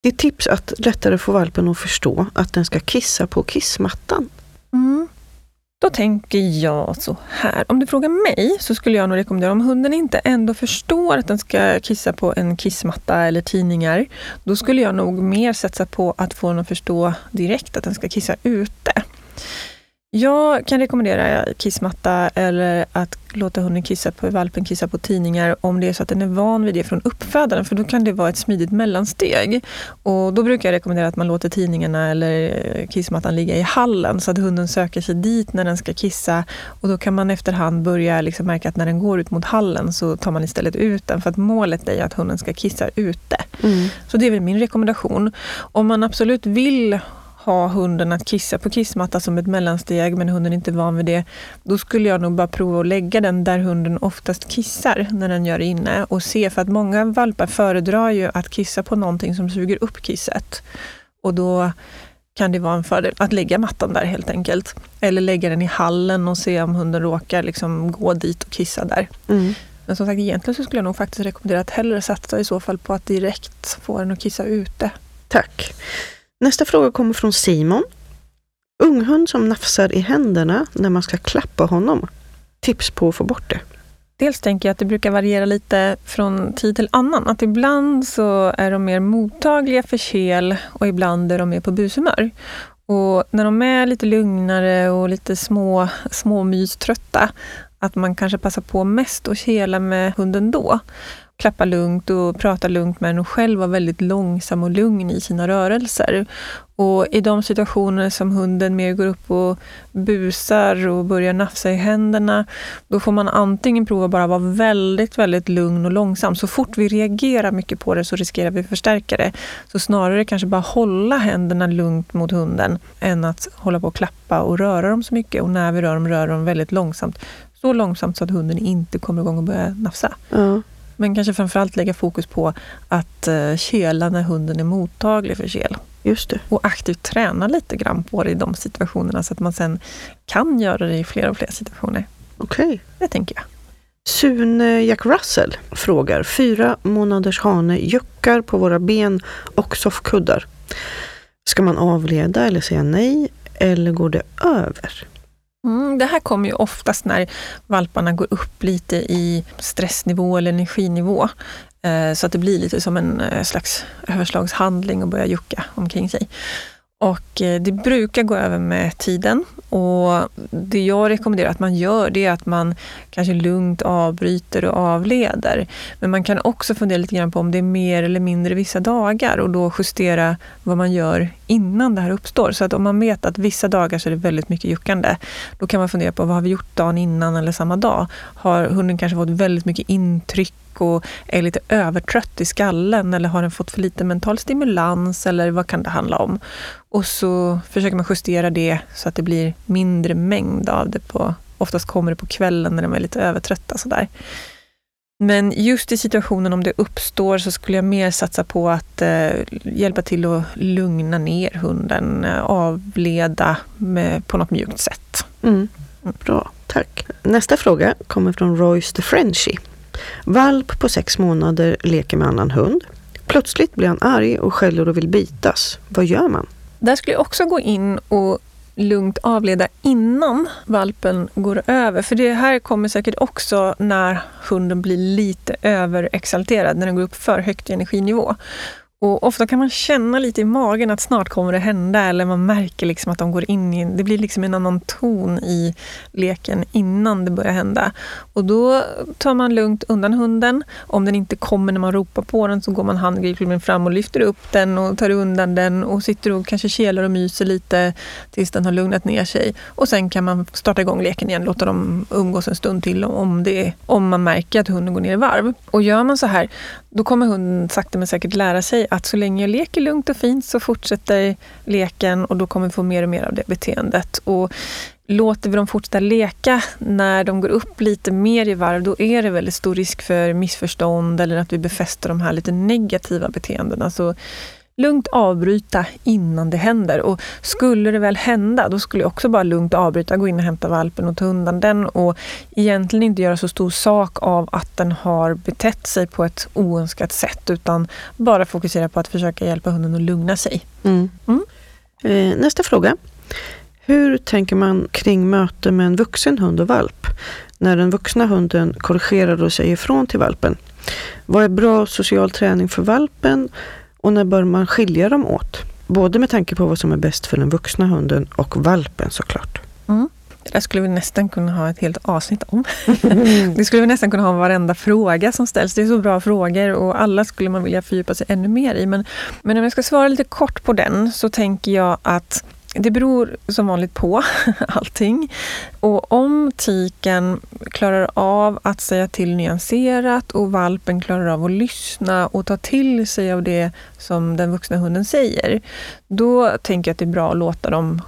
Det är tips att lättare få valpen att förstå att den ska kissa på kissmattan. Mm. Då tänker jag så här. Om du frågar mig så skulle jag nog rekommendera, om hunden inte ändå förstår att den ska kissa på en kissmatta eller tidningar, då skulle jag nog mer satsa på att få den att förstå direkt att den ska kissa ute. Jag kan rekommendera kissmatta eller att låta hunden kissa på, valpen kissa på tidningar om det är så att den är van vid det från uppfödaren, för då kan det vara ett smidigt mellansteg. Och då brukar jag rekommendera att man låter tidningarna eller kissmattan ligga i hallen så att hunden söker sig dit när den ska kissa. Och då kan man efterhand börja liksom märka att när den går ut mot hallen så tar man istället ut den, för att målet är att hunden ska kissa ute. Mm. Så det är väl min rekommendation. Om man absolut vill ha hunden att kissa på kissmatta som ett mellansteg, men hunden är inte van vid det, då skulle jag nog bara prova att lägga den där hunden oftast kissar när den gör det inne och se, för att många valpar föredrar ju att kissa på någonting som suger upp kisset. Och då kan det vara en fördel att lägga mattan där helt enkelt. Eller lägga den i hallen och se om hunden råkar liksom gå dit och kissa där. Mm. Men som sagt, egentligen så skulle jag nog faktiskt rekommendera att hellre satsa i så fall på att direkt få den att kissa ute. Tack. Nästa fråga kommer från Simon. Unghund som nafsar i händerna när man ska klappa honom. Tips på att få bort det. Dels tänker jag att det brukar variera lite från tid till annan. Att ibland så är de mer mottagliga för kel och ibland är de mer på bushumör. Och när de är lite lugnare och lite små, småmyströtta, att man kanske passar på mest att kela med hunden då klappa lugnt och prata lugnt med den och själv vara väldigt långsam och lugn i sina rörelser. Och i de situationer som hunden mer går upp och busar och börjar nafsa i händerna, då får man antingen prova bara vara väldigt, väldigt lugn och långsam. Så fort vi reagerar mycket på det så riskerar vi att förstärka det. Så snarare kanske bara hålla händerna lugnt mot hunden än att hålla på och klappa och röra dem så mycket. Och när vi rör dem, rör dem väldigt långsamt. Så långsamt så att hunden inte kommer igång och börjar nafsa. Mm. Men kanske framförallt lägga fokus på att uh, kela när hunden är mottaglig för kel. Just det. Och aktivt träna lite grann på det i de situationerna så att man sen kan göra det i fler och fler situationer. Okej. Okay. Det tänker jag. Sune Jack Russell frågar, fyra månaders hane juckar på våra ben och soffkuddar. Ska man avleda eller säga nej? Eller går det över? Mm, det här kommer ju oftast när valparna går upp lite i stressnivå eller energinivå. Eh, så att det blir lite som en eh, slags överslagshandling och börjar jucka omkring sig. Och eh, det brukar gå över med tiden och det jag rekommenderar att man gör det är att man kanske lugnt avbryter och avleder. Men man kan också fundera lite grann på om det är mer eller mindre vissa dagar och då justera vad man gör innan det här uppstår. Så att om man vet att vissa dagar så är det väldigt mycket juckande, då kan man fundera på vad har vi gjort dagen innan eller samma dag? Har hunden kanske fått väldigt mycket intryck och är lite övertrött i skallen eller har den fått för lite mental stimulans eller vad kan det handla om? Och så försöker man justera det så att det blir mindre mängd av det på oftast kommer det på kvällen när de är lite övertrötta. Sådär. Men just i situationen om det uppstår så skulle jag mer satsa på att eh, hjälpa till att lugna ner hunden, eh, avleda med, på något mjukt sätt. Mm. Bra, tack. Nästa fråga kommer från Royce the Frenchie. Valp på sex månader leker med annan hund. Plötsligt blir han arg och skäller och vill bitas. Vad gör man? Där skulle jag också gå in och lugnt avleda innan valpen går över. För det här kommer säkert också när hunden blir lite överexalterad, när den går upp för högt i energinivå. Och ofta kan man känna lite i magen att snart kommer det hända eller man märker liksom att de går in i, det blir liksom en annan ton i leken innan det börjar hända. Och då tar man lugnt undan hunden. Om den inte kommer när man ropar på den så går man handgripligen fram och lyfter upp den och tar undan den och sitter och kanske kelar och myser lite tills den har lugnat ner sig. Och sen kan man starta igång leken igen, låta dem umgås en stund till om, det, om man märker att hunden går ner i varv. Och gör man så här, då kommer hunden sakta men säkert lära sig att så länge jag leker lugnt och fint så fortsätter leken och då kommer vi få mer och mer av det beteendet. Och låter vi dem fortsätta leka när de går upp lite mer i varv, då är det väldigt stor risk för missförstånd eller att vi befäster de här lite negativa beteendena. Så lugnt avbryta innan det händer. Och skulle det väl hända, då skulle jag också bara lugnt avbryta, gå in och hämta valpen och ta undan den och egentligen inte göra så stor sak av att den har betett sig på ett oönskat sätt utan bara fokusera på att försöka hjälpa hunden att lugna sig. Mm. Mm. Eh, nästa fråga. Hur tänker man kring möte med en vuxen hund och valp? När den vuxna hunden korrigerar och säger ifrån till valpen. Vad är bra social träning för valpen? Och när bör man skilja dem åt? Både med tanke på vad som är bäst för den vuxna hunden och valpen såklart. Mm. Det där skulle vi nästan kunna ha ett helt avsnitt om. det skulle vi nästan kunna ha om varenda fråga som ställs. Det är så bra frågor och alla skulle man vilja fördjupa sig ännu mer i. Men, men om jag ska svara lite kort på den så tänker jag att det beror som vanligt på allting. Och om tiken klarar av att säga till nyanserat och valpen klarar av att lyssna och ta till sig av det som den vuxna hunden säger, då tänker jag att det är bra att låta dem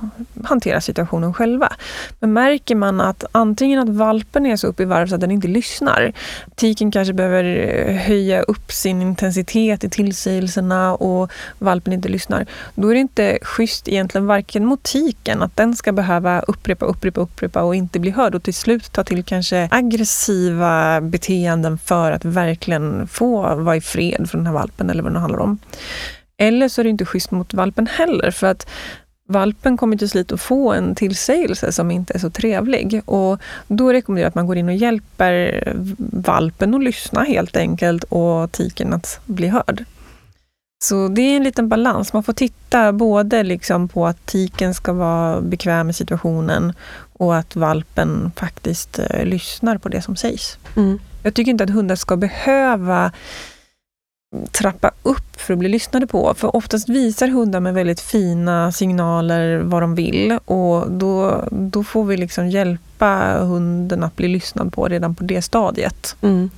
hantera situationen själva. Men märker man att antingen att valpen är så uppe i varv så att den inte lyssnar, tiken kanske behöver höja upp sin intensitet i tillsägelserna och valpen inte lyssnar, då är det inte schysst egentligen varken mot tiken, att den ska behöva upprepa, upprepa, upprepa och inte bli hörd och till slut ta till kanske aggressiva beteenden för att verkligen få vara i fred för den här valpen eller vad det handlar om. Eller så är det inte schysst mot valpen heller, för att valpen kommer till slut att få en tillsägelse som inte är så trevlig. Och då rekommenderar jag att man går in och hjälper valpen att lyssna helt enkelt och tiken att bli hörd. Så det är en liten balans. Man får titta både liksom på att tiken ska vara bekväm i situationen och att valpen faktiskt eh, lyssnar på det som sägs. Mm. Jag tycker inte att hundar ska behöva trappa upp för att bli lyssnade på. För oftast visar hundar med väldigt fina signaler vad de vill och då, då får vi liksom hjälpa hunden att bli lyssnad på redan på det stadiet. Mm.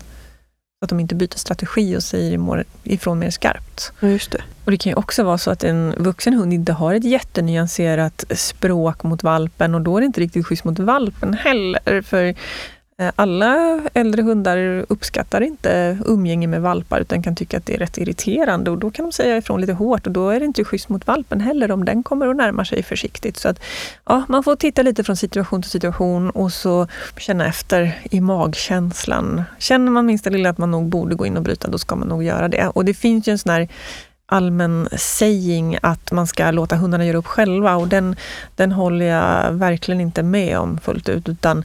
Att de inte byter strategi och säger ifrån mer skarpt. Ja, just det. Och det kan ju också vara så att en vuxen hund inte har ett jättenyanserat språk mot valpen och då är det inte riktigt schysst mot valpen heller. För Eh, alla äldre hundar uppskattar inte umgänge med valpar utan kan tycka att det är rätt irriterande och då kan de säga ifrån lite hårt och då är det inte schysst mot valpen heller om den kommer och närmar sig försiktigt. Så att, ja, man får titta lite från situation till situation och så känna efter i magkänslan. Känner man minsta lilla att man nog borde gå in och bryta, då ska man nog göra det. Och det finns ju en sån här allmän saying att man ska låta hundarna göra upp själva och den, den håller jag verkligen inte med om fullt ut utan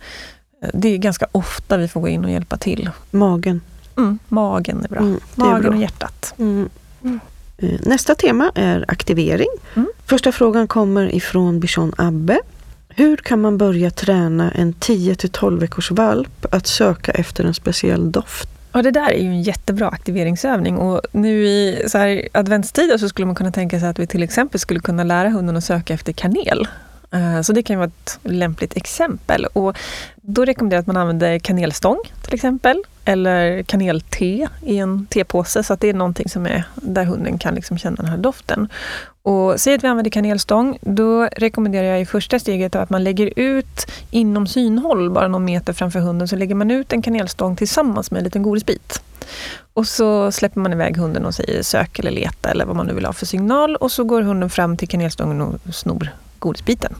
det är ganska ofta vi får gå in och hjälpa till. Magen. Mm, magen är bra. Mm, är magen bra. och hjärtat. Mm. mm. Eh, nästa tema är aktivering. Mm. Första frågan kommer ifrån Bichon Abbe. Hur kan man börja träna en 10 12 veckors valp att söka efter en speciell doft? Ja, det där är ju en jättebra aktiveringsövning och nu i så här adventstider så skulle man kunna tänka sig att vi till exempel skulle kunna lära hunden att söka efter kanel. Eh, så det kan vara ett lämpligt exempel. Och då rekommenderar jag att man använder kanelstång till exempel. eller kanelte i en tepåse så att det är någonting som är där hunden kan liksom känna den här doften. Och säg att vi använder kanelstång, då rekommenderar jag i första steget att man lägger ut inom synhåll, bara någon meter framför hunden, så lägger man ut en kanelstång tillsammans med en liten godisbit. Och så släpper man iväg hunden och säger sök eller leta eller vad man nu vill ha för signal och så går hunden fram till kanelstången och snor godisbiten.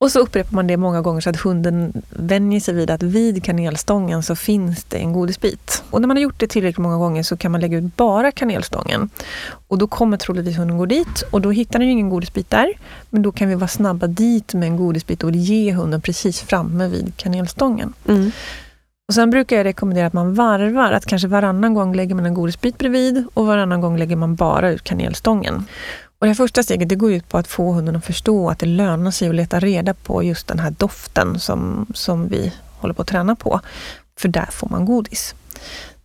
Och så upprepar man det många gånger så att hunden vänjer sig vid att vid kanelstången så finns det en godisbit. Och när man har gjort det tillräckligt många gånger så kan man lägga ut bara kanelstången. Och då kommer troligtvis hunden gå dit och då hittar den ju ingen godisbit där. Men då kan vi vara snabba dit med en godisbit och ge hunden precis framme vid kanelstången. Mm. Och sen brukar jag rekommendera att man varvar, att kanske varannan gång lägger man en godisbit bredvid och varannan gång lägger man bara ut kanelstången. Och det första steget det går ut på att få hunden att förstå att det lönar sig att leta reda på just den här doften som, som vi håller på att träna på. För där får man godis.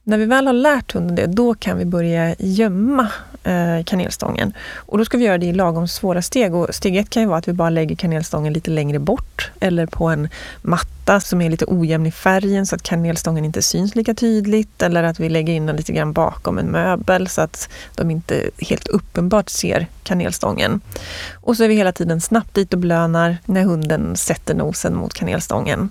När vi väl har lärt hunden det, då kan vi börja gömma eh, kanelstången. Och då ska vi göra det i lagom svåra steg. Och steg ett kan ju vara att vi bara lägger kanelstången lite längre bort eller på en matta som är lite ojämn i färgen så att kanelstången inte syns lika tydligt. Eller att vi lägger in den lite grann bakom en möbel så att de inte helt uppenbart ser kanelstången. Och så är vi hela tiden snabbt dit och blönar när hunden sätter nosen mot kanelstången.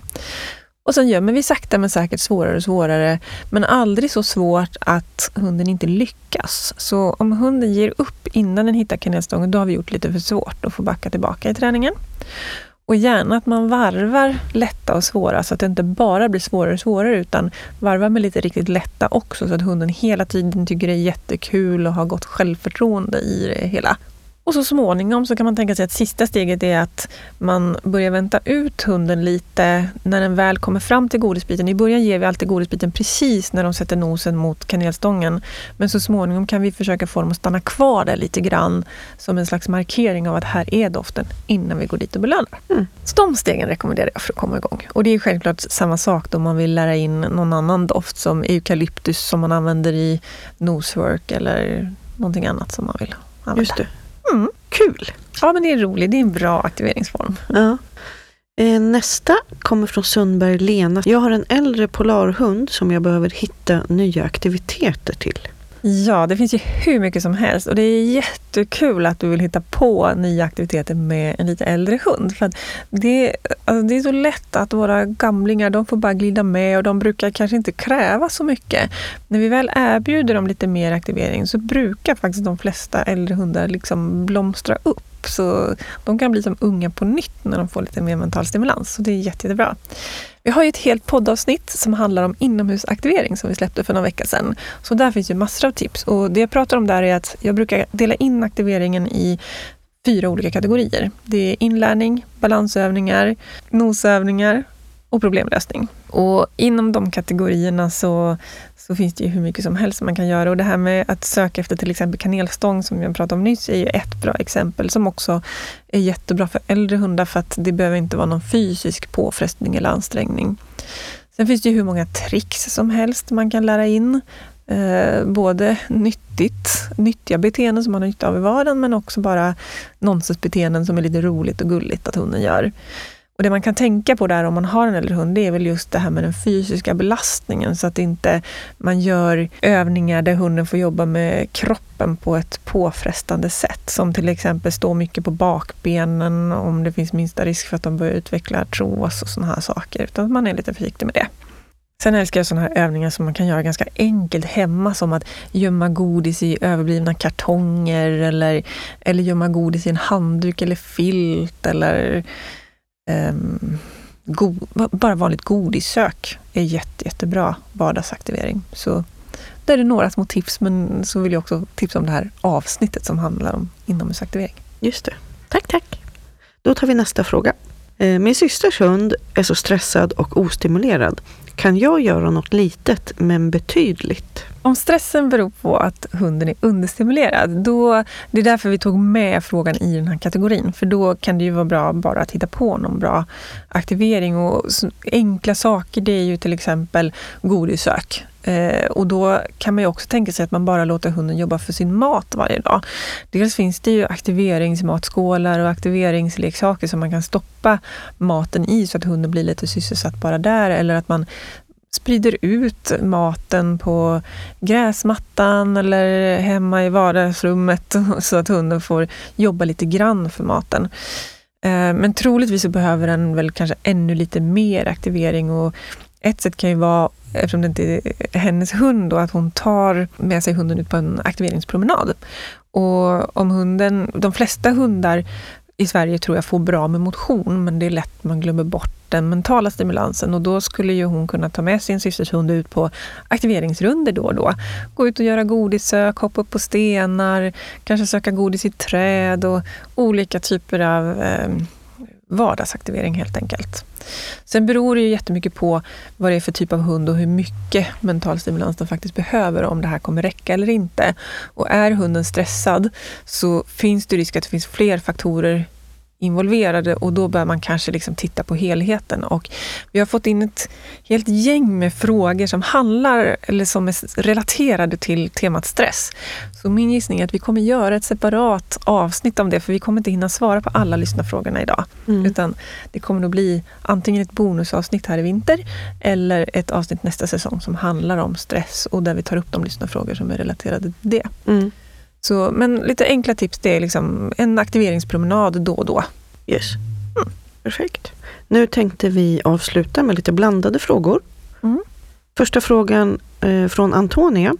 Och sen gömmer vi sakta men säkert svårare och svårare, men aldrig så svårt att hunden inte lyckas. Så om hunden ger upp innan den hittar kanelstången, då har vi gjort lite för svårt och får backa tillbaka i träningen. Och gärna att man varvar lätta och svåra så att det inte bara blir svårare och svårare utan varvar med lite riktigt lätta också så att hunden hela tiden tycker det är jättekul och har gott självförtroende i det hela. Och så småningom så kan man tänka sig att sista steget är att man börjar vänta ut hunden lite när den väl kommer fram till godisbiten. I början ger vi alltid godisbiten precis när de sätter nosen mot kanelstången. Men så småningom kan vi försöka få dem att stanna kvar där lite grann som en slags markering av att här är doften innan vi går dit och belönar. Mm. Så de stegen rekommenderar jag för att komma igång. Och det är självklart samma sak då man vill lära in någon annan doft som eukalyptus som man använder i nosework eller någonting annat som man vill använda. Just det. Mm, kul! Ja, men det är roligt. Det är en bra aktiveringsform. Ja. Eh, nästa kommer från Sundberg Lena. Jag har en äldre polarhund som jag behöver hitta nya aktiviteter till. Ja, det finns ju hur mycket som helst och det är jättekul att du vill hitta på nya aktiviteter med en lite äldre hund. För det, alltså det är så lätt att våra gamlingar de får bara glida med och de brukar kanske inte kräva så mycket. När vi väl erbjuder dem lite mer aktivering så brukar faktiskt de flesta äldre hundar liksom blomstra upp. Så de kan bli som unga på nytt när de får lite mer mental stimulans. Så det är jätte, jättebra. Vi har ju ett helt poddavsnitt som handlar om inomhusaktivering som vi släppte för någon vecka sedan. Så där finns ju massor av tips. Och det jag pratar om där är att jag brukar dela in aktiveringen i fyra olika kategorier. Det är inlärning, balansövningar, nosövningar och problemlösning. Och inom de kategorierna så, så finns det ju hur mycket som helst man kan göra. Och det här med att söka efter till exempel kanelstång som jag pratade om nyss är ju ett bra exempel som också är jättebra för äldre hundar för att det behöver inte vara någon fysisk påfrestning eller ansträngning. Sen finns det ju hur många tricks som helst man kan lära in. Eh, både nyttigt, nyttiga beteenden som man har nytta av i vardagen men också bara nonsensbeteenden som är lite roligt och gulligt att hunden gör. Och Det man kan tänka på där om man har en äldre hund, det är väl just det här med den fysiska belastningen så att inte man gör övningar där hunden får jobba med kroppen på ett påfrestande sätt. Som till exempel stå mycket på bakbenen om det finns minsta risk för att de börjar utveckla artros och sådana här saker. Utan att man är lite försiktig med det. Sen älskar jag sådana här övningar som man kan göra ganska enkelt hemma som att gömma godis i överblivna kartonger eller, eller gömma godis i en handduk eller filt eller um, go, bara vanligt godissök är jätte, jättebra vardagsaktivering. Så där är det några små tips, men så vill jag också tipsa om det här avsnittet som handlar om inomhusaktivering. Just det. Tack, tack. Då tar vi nästa fråga. Ehm, min systers hund är så stressad och ostimulerad. Kan jag göra något litet men betydligt? Om stressen beror på att hunden är understimulerad, då, det är därför vi tog med frågan i den här kategorin. För då kan det ju vara bra bara att hitta på någon bra aktivering. Och enkla saker, det är ju till exempel godissök. Eh, och då kan man ju också tänka sig att man bara låter hunden jobba för sin mat varje dag. Dels finns det ju aktiveringsmatskålar och aktiveringsleksaker som man kan stoppa maten i så att hunden blir lite sysselsatt bara där. Eller att man sprider ut maten på gräsmattan eller hemma i vardagsrummet så att hunden får jobba lite grann för maten. Eh, men troligtvis så behöver den väl kanske ännu lite mer aktivering och ett sätt kan ju vara, eftersom det inte är hennes hund, då, att hon tar med sig hunden ut på en aktiveringspromenad. Och om hunden, de flesta hundar i Sverige tror jag får bra med motion, men det är lätt man glömmer bort den mentala stimulansen och då skulle ju hon kunna ta med sin systers hund ut på aktiveringsrunder då och då. Gå ut och göra godissök, hoppa upp på stenar, kanske söka godis i träd och olika typer av eh, vardagsaktivering helt enkelt. Sen beror det ju jättemycket på vad det är för typ av hund och hur mycket mental stimulans den faktiskt behöver, om det här kommer räcka eller inte. Och är hunden stressad så finns det risk att det finns fler faktorer involverade och då bör man kanske liksom titta på helheten. Och vi har fått in ett helt gäng med frågor som handlar eller som är relaterade till temat stress. Så min gissning är att vi kommer göra ett separat avsnitt om det för vi kommer inte hinna svara på alla lyssnarfrågorna idag. Mm. Utan det kommer nog bli antingen ett bonusavsnitt här i vinter eller ett avsnitt nästa säsong som handlar om stress och där vi tar upp de lyssnarfrågor som är relaterade till det. Mm. Så, men lite enkla tips, det är liksom en aktiveringspromenad då och då. Yes. Mm. Perfekt. Nu tänkte vi avsluta med lite blandade frågor. Mm. Första frågan eh, från Antonia.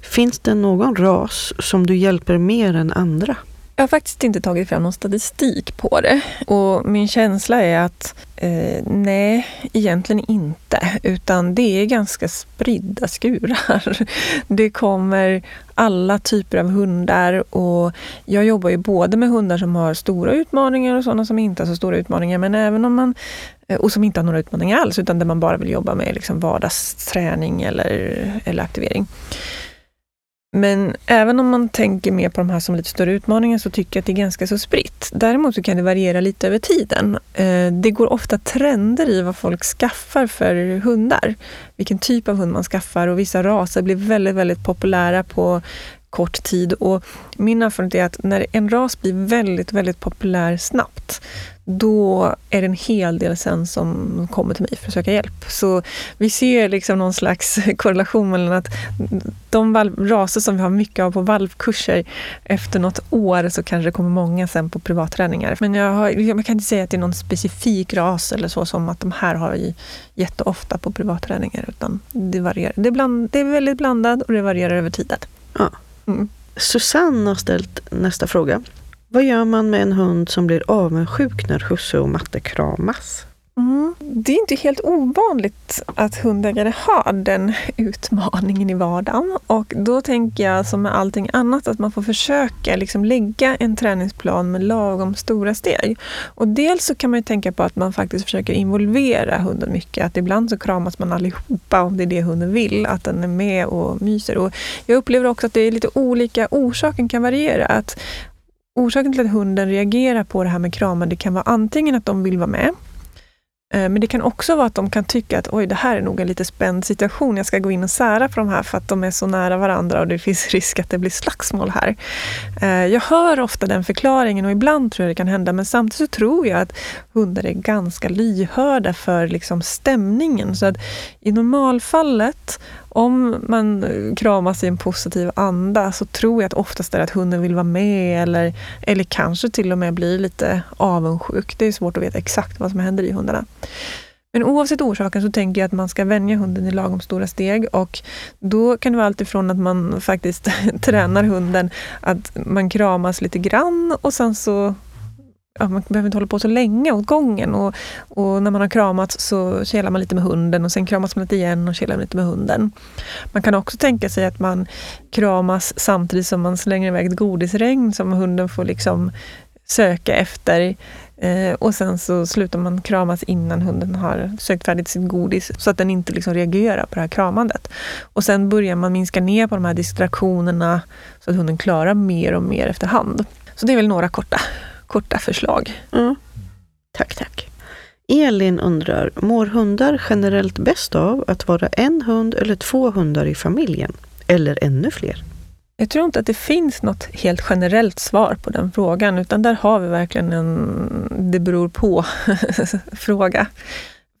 Finns det någon ras som du hjälper mer än andra? Jag har faktiskt inte tagit fram någon statistik på det. Och min känsla är att eh, nej, egentligen inte. Utan det är ganska spridda skurar. Det kommer alla typer av hundar och jag jobbar ju både med hundar som har stora utmaningar och sådana som inte har så stora utmaningar. Men även om man eh, och som inte har några utmaningar alls, utan där man bara vill jobba med liksom vardagsträning eller, eller aktivering. Men även om man tänker mer på de här som lite större utmaningar så tycker jag att det är ganska så spritt. Däremot så kan det variera lite över tiden. Eh, det går ofta trender i vad folk skaffar för hundar. Vilken typ av hund man skaffar och vissa raser blir väldigt, väldigt populära på kort tid. Och min erfarenhet är att när en ras blir väldigt, väldigt populär snabbt, då är det en hel del sen som kommer till mig för att söka hjälp. Så vi ser liksom någon slags korrelation mellan att de raser som vi har mycket av på valpkurser, efter något år så kanske det kommer många sen på privatträningar. Men jag, har, jag kan inte säga att det är någon specifik ras eller så som att de här har vi jätteofta på privatträningar, utan det varierar. Det är, bland, det är väldigt blandat och det varierar över tiden. Ja. Mm. Susanne har ställt nästa fråga. Vad gör man med en hund som blir avundsjuk när husse och matte kramas? Mm. Det är inte helt ovanligt att hundägare har den utmaningen i vardagen. Och då tänker jag som med allting annat att man får försöka liksom lägga en träningsplan med lagom stora steg. Och dels så kan man tänka på att man faktiskt försöker involvera hunden mycket. Att ibland så kramas man allihopa om det är det hunden vill, att den är med och myser. Och jag upplever också att det är lite olika, orsaken kan variera. Att orsaken till att hunden reagerar på det här med kramande kan vara antingen att de vill vara med, Eh, men det kan också vara att de kan tycka att oj, det här är nog en lite spänd situation. Jag ska gå in och sära på de här för att de är så nära varandra och det finns risk att det blir slagsmål här. Eh, jag hör ofta den förklaringen och ibland tror jag det kan hända, men samtidigt så tror jag att hundar är ganska lyhörda för liksom stämningen. Så att i normalfallet, om man kramas i en positiv anda så tror jag att oftast är det att hunden vill vara med eller, eller kanske till och med blir lite avundsjuk. Det är svårt att veta exakt vad som händer i hundarna. Men oavsett orsaken så tänker jag att man ska vänja hunden i lagom stora steg och då kan det vara alltifrån att man faktiskt tränar hunden att man kramas lite grann och sen så ja, man behöver inte hålla på så länge åt gången. Och, och när man har kramats så kelar man lite med hunden och sen kramas man lite igen och kelar lite med hunden. Man kan också tänka sig att man kramas samtidigt som man slänger iväg ett godisregn som hunden får liksom söka efter. Eh, och sen så slutar man kramas innan hunden har sökt färdigt sitt godis så att den inte liksom reagerar på det här kramandet. Och sen börjar man minska ner på de här distraktionerna så att hunden klarar mer och mer efterhand. Så det är väl några korta korta förslag. Mm. Tack, tack. Elin undrar, mår hundar generellt bäst av att vara en hund eller två hundar i familjen? Eller ännu fler? Jag tror inte att det finns något helt generellt svar på den frågan, utan där har vi verkligen en det beror på fråga.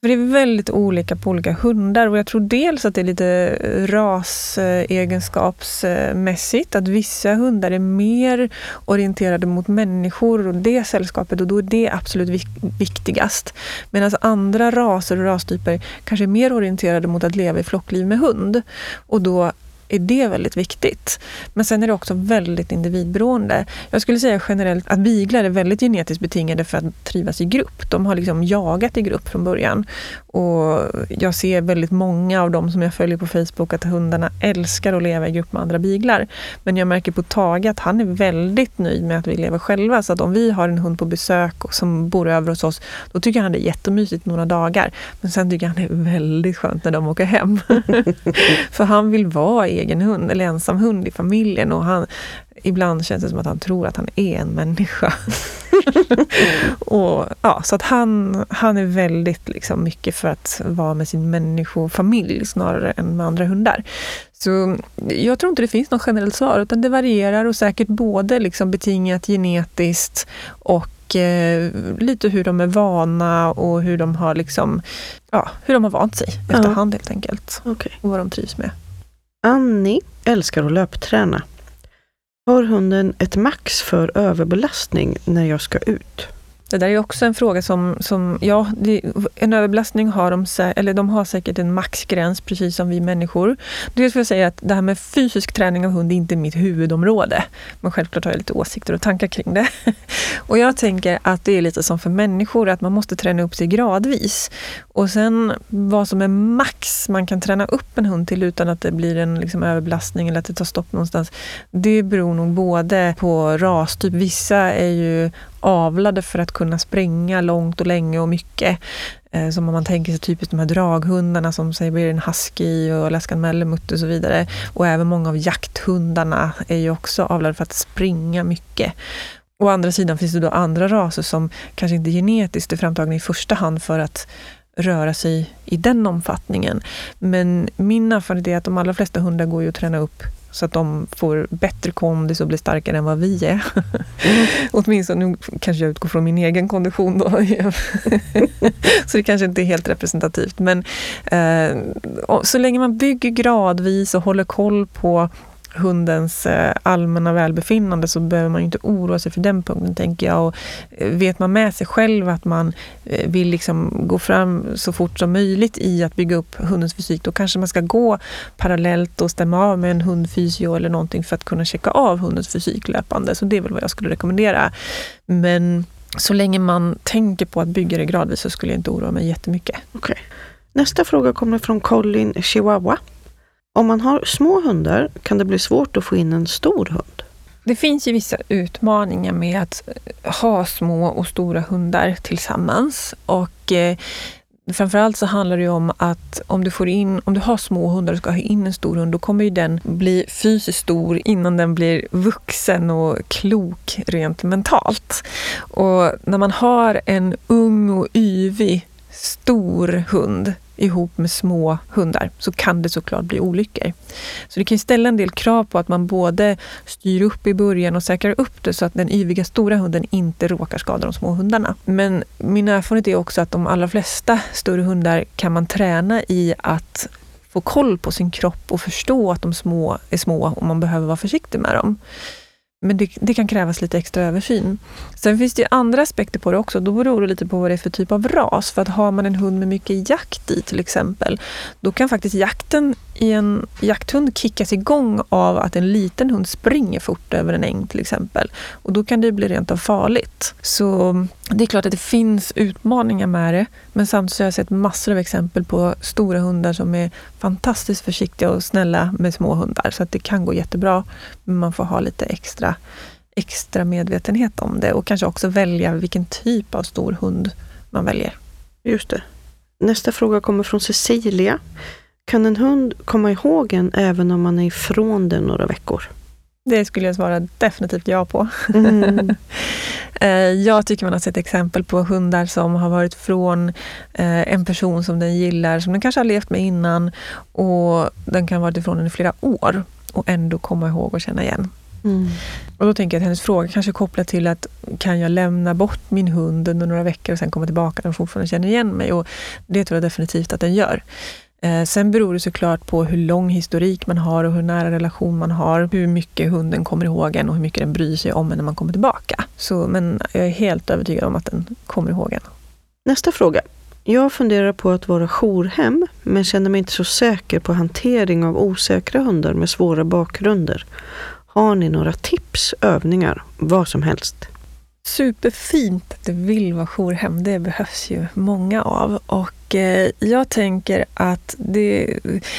För det är väldigt olika på olika hundar och jag tror dels att det är lite rasegenskapsmässigt, att vissa hundar är mer orienterade mot människor och det sällskapet och då är det absolut viktigast. Medan andra raser och rastyper kanske är mer orienterade mot att leva i flockliv med hund och då är det väldigt viktigt. Men sen är det också väldigt individberoende. Jag skulle säga generellt att biglar är väldigt genetiskt betingade för att trivas i grupp. De har liksom jagat i grupp från början. Och jag ser väldigt många av dem som jag följer på Facebook att hundarna älskar att leva i grupp med andra biglar. Men jag märker på Tage att han är väldigt nöjd med att vi lever själva. Så att om vi har en hund på besök som bor över hos oss, då tycker han det är jättemysigt några dagar. Men sen tycker han det är väldigt skönt när de åker hem. för han vill vara i egen hund eller ensam hund i familjen och han, ibland känns det som att han tror att han är en människa. och, ja, så att han, han är väldigt liksom, mycket för att vara med sin människofamilj snarare än med andra hundar. Så jag tror inte det finns något generellt svar, utan det varierar och säkert både liksom betingat genetiskt och eh, lite hur de är vana och hur de har, liksom, ja, hur de har vant sig efterhand ja. helt enkelt. Okay. Och vad de trivs med. Annie älskar att löpträna. Har hunden ett max för överbelastning när jag ska ut? Det där är också en fråga som, som ja, det, en överbelastning har de, eller de har säkert en maxgräns precis som vi människor. Dels vill jag säga att det här med fysisk träning av hund är inte mitt huvudområde. Men självklart har jag lite åsikter och tankar kring det. Och jag tänker att det är lite som för människor, att man måste träna upp sig gradvis. Och sen vad som är max man kan träna upp en hund till utan att det blir en liksom, överbelastning eller att det tar stopp någonstans. Det beror nog både på rastyp. Vissa är ju avlade för att kunna springa långt och länge och mycket. Eh, som om man tänker sig typiskt de här draghundarna som Siberian husky och Alaskan mellemutt och så vidare. Och även många av jakthundarna är ju också avlade för att springa mycket. Å andra sidan finns det då andra raser som kanske inte genetiskt är framtagna i första hand för att röra sig i den omfattningen. Men min erfarenhet är att de allra flesta hundar går ju att träna upp så att de får bättre kondis och blir starkare än vad vi är. Mm. Åtminstone, nu kanske jag utgår från min egen kondition då. så det kanske inte är helt representativt. Men eh, så länge man bygger gradvis och håller koll på hundens eh, allmänna välbefinnande så behöver man inte oroa sig för den punkten, tänker jag. Och eh, vet man med sig själv att man eh, vill liksom gå fram så fort som möjligt i att bygga upp hundens fysik, då kanske man ska gå parallellt och stämma av med en hundfysio eller någonting för att kunna checka av hundens fysik löpande. Så det är väl vad jag skulle rekommendera. Men så länge man tänker på att bygga det gradvis så skulle jag inte oroa mig jättemycket. Okay. Nästa fråga kommer från Colin Chihuahua. Om man har små hundar kan det bli svårt att få in en stor hund. Det finns ju vissa utmaningar med att eh, ha små och stora hundar tillsammans. Och eh, Framförallt så handlar det om att om du, får in, om du har små hundar och ska ha in en stor hund, då kommer ju den bli fysiskt stor innan den blir vuxen och klok rent mentalt. Och när man har en ung och yvig stor hund ihop med små hundar så kan det såklart bli olyckor. Så det kan ställa en del krav på att man både styr upp i början och säkrar upp det så att den yviga stora hunden inte råkar skada de små hundarna. Men min erfarenhet är också att de allra flesta större hundar kan man träna i att få koll på sin kropp och förstå att de små är små och man behöver vara försiktig med dem. Men det, det, kan krävas lite extra översyn. Sen finns det ju andra aspekter på det också. Då beror det lite på vad det är för typ av ras. För att har man en hund med mycket jakt i till exempel, då kan faktiskt jakten i en jakthund kickas igång av att en liten hund springer fort över en äng till exempel. Och då kan det bli rent av farligt. Så mm, det är klart att det finns utmaningar med det. Men samtidigt har jag sett massor av exempel på stora hundar som är fantastiskt försiktiga och snälla med små hundar. Så att det kan gå jättebra. Men man får ha lite extra, extra medvetenhet om det och kanske också välja vilken typ av stor hund man väljer. Just det. Nästa fråga kommer från Cecilia. Kan en hund komma ihåg en även om man är ifrån den några veckor? Det skulle jag svara definitivt ja på. Mm. Eh, jag tycker man har sett exempel på hundar som har varit från eh, en person som den gillar, som den kanske har levt med innan och den kan ha varit ifrån den i flera år och ändå komma ihåg och känna igen. Mm. Och då tänker jag att hennes fråga kanske är kopplad till att kan jag lämna bort min hund under några veckor och sen komma tillbaka när den fortfarande känner igen mig? Och det tror jag definitivt att den gör. Eh, sen beror det såklart på hur lång historik man har och hur nära relation man har. Hur mycket hunden kommer ihåg en och hur mycket den bryr sig om en när man kommer tillbaka. Så, men jag är helt övertygad om att den kommer ihåg en. Nästa fråga. Jag funderar på att vara jourhem, men känner mig inte så säker på hantering av osäkra hundar med svåra bakgrunder. Har ni några tips, övningar, vad som helst? Superfint att du vill vara jourhem. Det behövs ju många av. Och eh, jag tänker att det,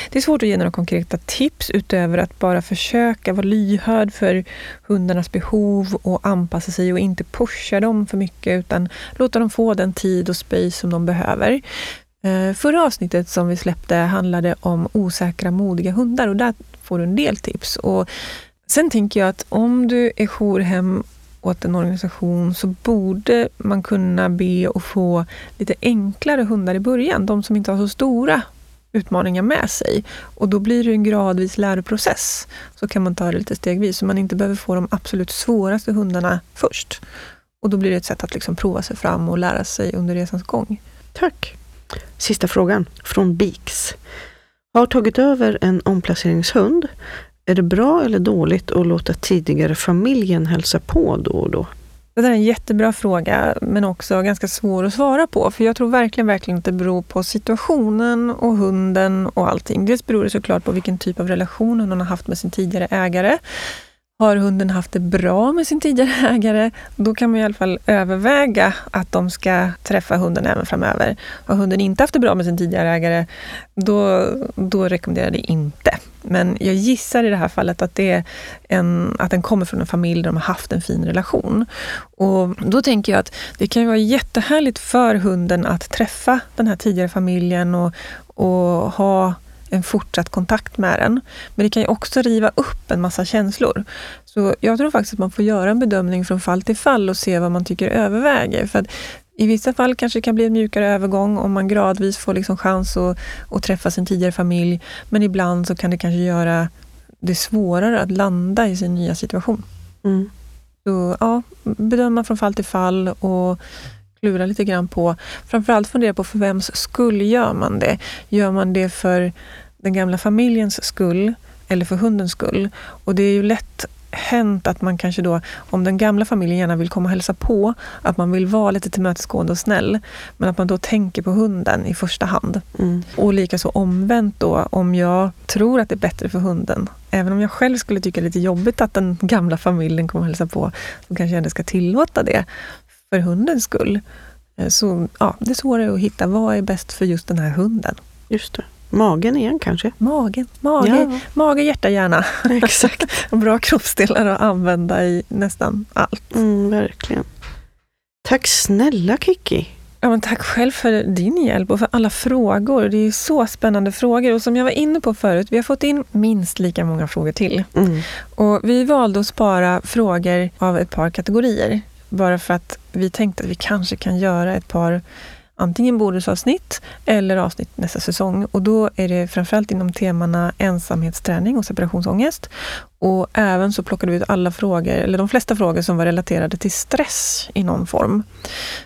det, är svårt att ge några konkreta tips utöver att bara försöka vara lyhörd för hundarnas behov och anpassa sig och inte pusha dem för mycket utan låta dem få den tid och space som de behöver. Eh, förra avsnittet som vi släppte handlade om osäkra, modiga hundar och där får du en del tips. Och sen tänker jag att om du är jourhem åt en organisation så borde man kunna be att få lite enklare hundar i början. De som inte har så stora utmaningar med sig. Och då blir det en gradvis läroprocess. Så kan man ta det lite stegvis, så man inte behöver få de absolut svåraste hundarna först. Och då blir det ett sätt att liksom prova sig fram och lära sig under resans gång. Tack. Sista frågan från Beaks. Har tagit över en omplaceringshund är det bra eller dåligt att låta tidigare familjen hälsa på då och då? Det där är en jättebra fråga, men också ganska svår att svara på. För jag tror verkligen, verkligen att det beror på situationen och hunden och allting. Dels beror det såklart på vilken typ av relation hon har haft med sin tidigare ägare. Har hunden haft det bra med sin tidigare ägare, då kan man i alla fall överväga att de ska träffa hunden även framöver. Har hunden inte haft det bra med sin tidigare ägare, då, då rekommenderar jag det inte. Men jag gissar i det här fallet att, det är en, att den kommer från en familj där de har haft en fin relation. Och då tänker jag att det kan vara jättehärligt för hunden att träffa den här tidigare familjen och, och ha en fortsatt kontakt med den. Men det kan ju också riva upp en massa känslor. Så jag tror faktiskt att man får göra en bedömning från fall till fall och se vad man tycker överväger. För i vissa fall kanske det kan bli en mjukare övergång om man gradvis får liksom chans att, att träffa sin tidigare familj. Men ibland så kan det kanske göra det svårare att landa i sin nya situation. Mm. Så ja, bedöma från fall till fall och klura lite grann på, framförallt fundera på för vems skull gör man det? Gör man det för den gamla familjens skull eller för hundens skull? Och det är ju lätt hänt att man kanske då, om den gamla familjen gärna vill komma och hälsa på, att man vill vara lite tillmötesgående och snäll, men att man då tänker på hunden i första hand. Mm. Och likaså omvänt då, om jag tror att det är bättre för hunden, även om jag själv skulle tycka det är lite jobbigt att den gamla familjen kommer och hälsa på, så kanske jag ändå ska tillåta det för hundens skull. Eh, så ja, det är svårare att hitta vad är bäst för just den här hunden. Just det. Magen igen kanske? Magen, mage, ja. mage hjärta, hjärna. Exakt. Bra kroppsdelar att använda i nästan allt. Mm, verkligen. Tack snälla Kiki. Ja, men tack själv för din hjälp och för alla frågor. Det är så spännande frågor. Och som jag var inne på förut, vi har fått in minst lika många frågor till. Mm. Och vi valde att spara frågor av ett par kategorier. Bara för att vi tänkte att vi kanske kan göra ett par antingen bonusavsnitt eller avsnitt nästa säsong. Och då är det framförallt inom temana ensamhetsträning och separationsångest. Och även så plockade vi ut alla frågor, eller de flesta frågor som var relaterade till stress i någon form.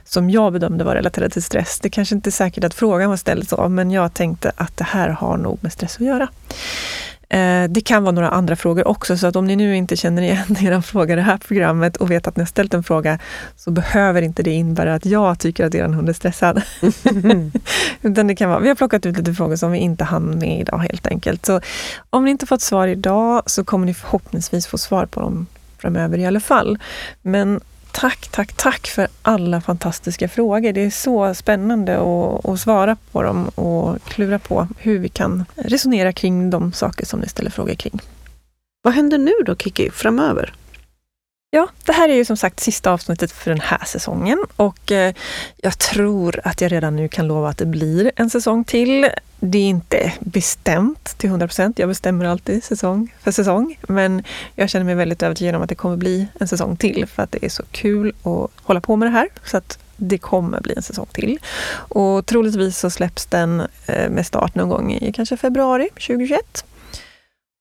Som jag bedömde var relaterade till stress. Det kanske inte är säkert att frågan var ställd så, men jag tänkte att det här har nog med stress att göra. Eh, det kan vara några andra frågor också, så att om ni nu inte känner igen era fråga i det här programmet och vet att ni har ställt en fråga, så behöver inte det innebära att jag tycker att er hund är stressad. Utan det kan vara, vi har plockat ut lite frågor som vi inte hann med idag helt enkelt. Så om ni inte fått svar idag så kommer ni förhoppningsvis få svar på dem framöver i alla fall. Men Tack, tack, tack för alla fantastiska frågor. Det är så spännande att, att, svara på dem och klura på hur vi kan resonera kring de saker som ni ställer frågor kring. Vad händer nu då Kiki, framöver? Ja, det här är ju som sagt sista avsnittet för den här säsongen och eh, jag tror att jag redan nu kan lova att det blir en säsong till. Det är inte bestämt till 100 procent. Jag bestämmer alltid säsong för säsong. Men jag känner mig väldigt övertygad om att det kommer bli en säsong till för att det är så kul att hålla på med det här. Så att det kommer bli en säsong till. Och troligtvis så släpps den eh, med start någon gång i kanske februari 2021.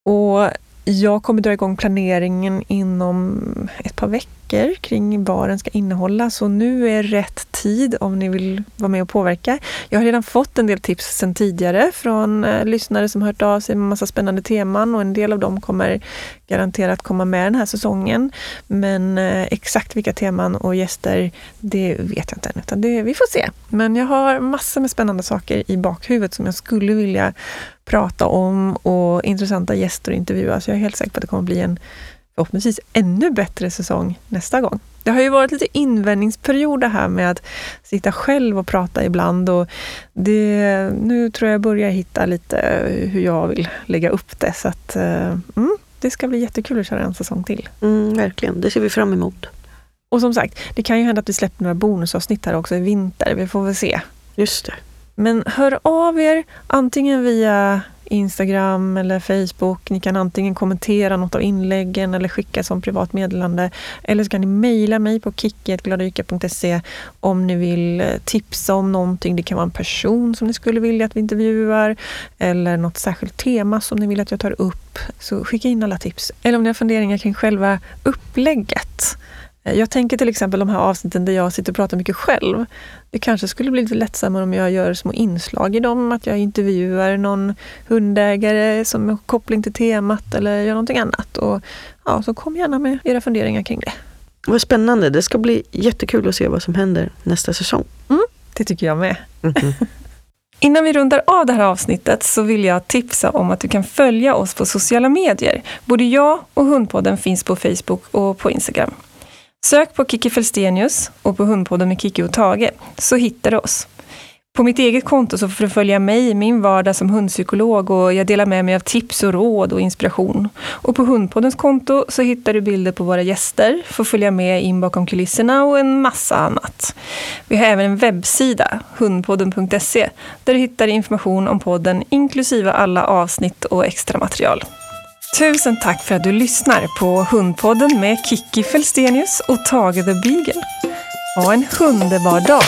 Och jag kommer dra igång planeringen inom ett par veckor kring vad den ska innehålla. Så nu är rätt tid om ni vill vara med och påverka. Jag har redan fått en del tips sedan tidigare från eh, lyssnare som hört av sig med massa spännande teman och en del av dem kommer garanterat komma med den här säsongen. Men eh, exakt vilka teman och gäster, det vet jag inte än, utan det, vi får se. Men jag har massor med spännande saker i bakhuvudet som jag skulle vilja prata om och intressanta gäster att intervjua. Så jag är helt säker på att det kommer bli en förhoppningsvis ännu bättre säsong nästa gång. Det har ju varit lite invändningsperiod det här med att sitta själv och prata ibland och det, nu tror jag börjar hitta lite hur jag vill lägga upp det. Så att, eh, mm, det ska bli jättekul att köra en säsong till. Mm, verkligen, det ser vi fram emot. Och som sagt, det kan ju hända att vi släpper några bonusavsnitt här också i vinter. Vi får väl se. Just det. Men hör av er antingen via Instagram eller Facebook. Ni kan antingen kommentera något av inläggen eller skicka som privat meddelande. Eller så kan ni mejla mig på kicki.gladaryka.se om ni vill eh, tipsa om någonting. Det kan vara en person som ni skulle vilja att vi intervjuar eller något särskilt tema som ni vill att jag tar upp. Så skicka in alla tips. Eller om ni har funderingar kring själva upplägget. Jag tänker till exempel de här avsnitten där jag sitter och pratar mycket själv. Det kanske skulle bli lite lättsammare om jag gör små inslag i dem, att jag intervjuar någon hundägare som har koppling till temat eller gör någonting annat. Och, ja, så kom gärna med era funderingar kring det. Vad spännande, det ska bli jättekul att se vad som händer nästa säsong. Mm, det tycker jag med. Mm -hmm. Innan vi rundar av det här avsnittet så vill jag tipsa om att du kan följa oss på sociala medier. Både jag och Hundpodden finns på Facebook och på Instagram. Sök på Kiki Felstenius och på Hundpodden med Kiki och Tage så hittar du oss. På mitt eget konto så får du följa mig i min vardag som hundpsykolog och jag delar med mig av tips och råd och inspiration. Och på Hundpoddens konto så hittar du bilder på våra gäster, får följa med in bakom kulisserna och en massa annat. Vi har även en webbsida, hundpodden.se, där du hittar information om podden inklusive alla avsnitt och extra material. Tusen tack för att du lyssnar på Hundpodden med Kiki Felstenius och Tage the Beagle. Ha en underbar dag!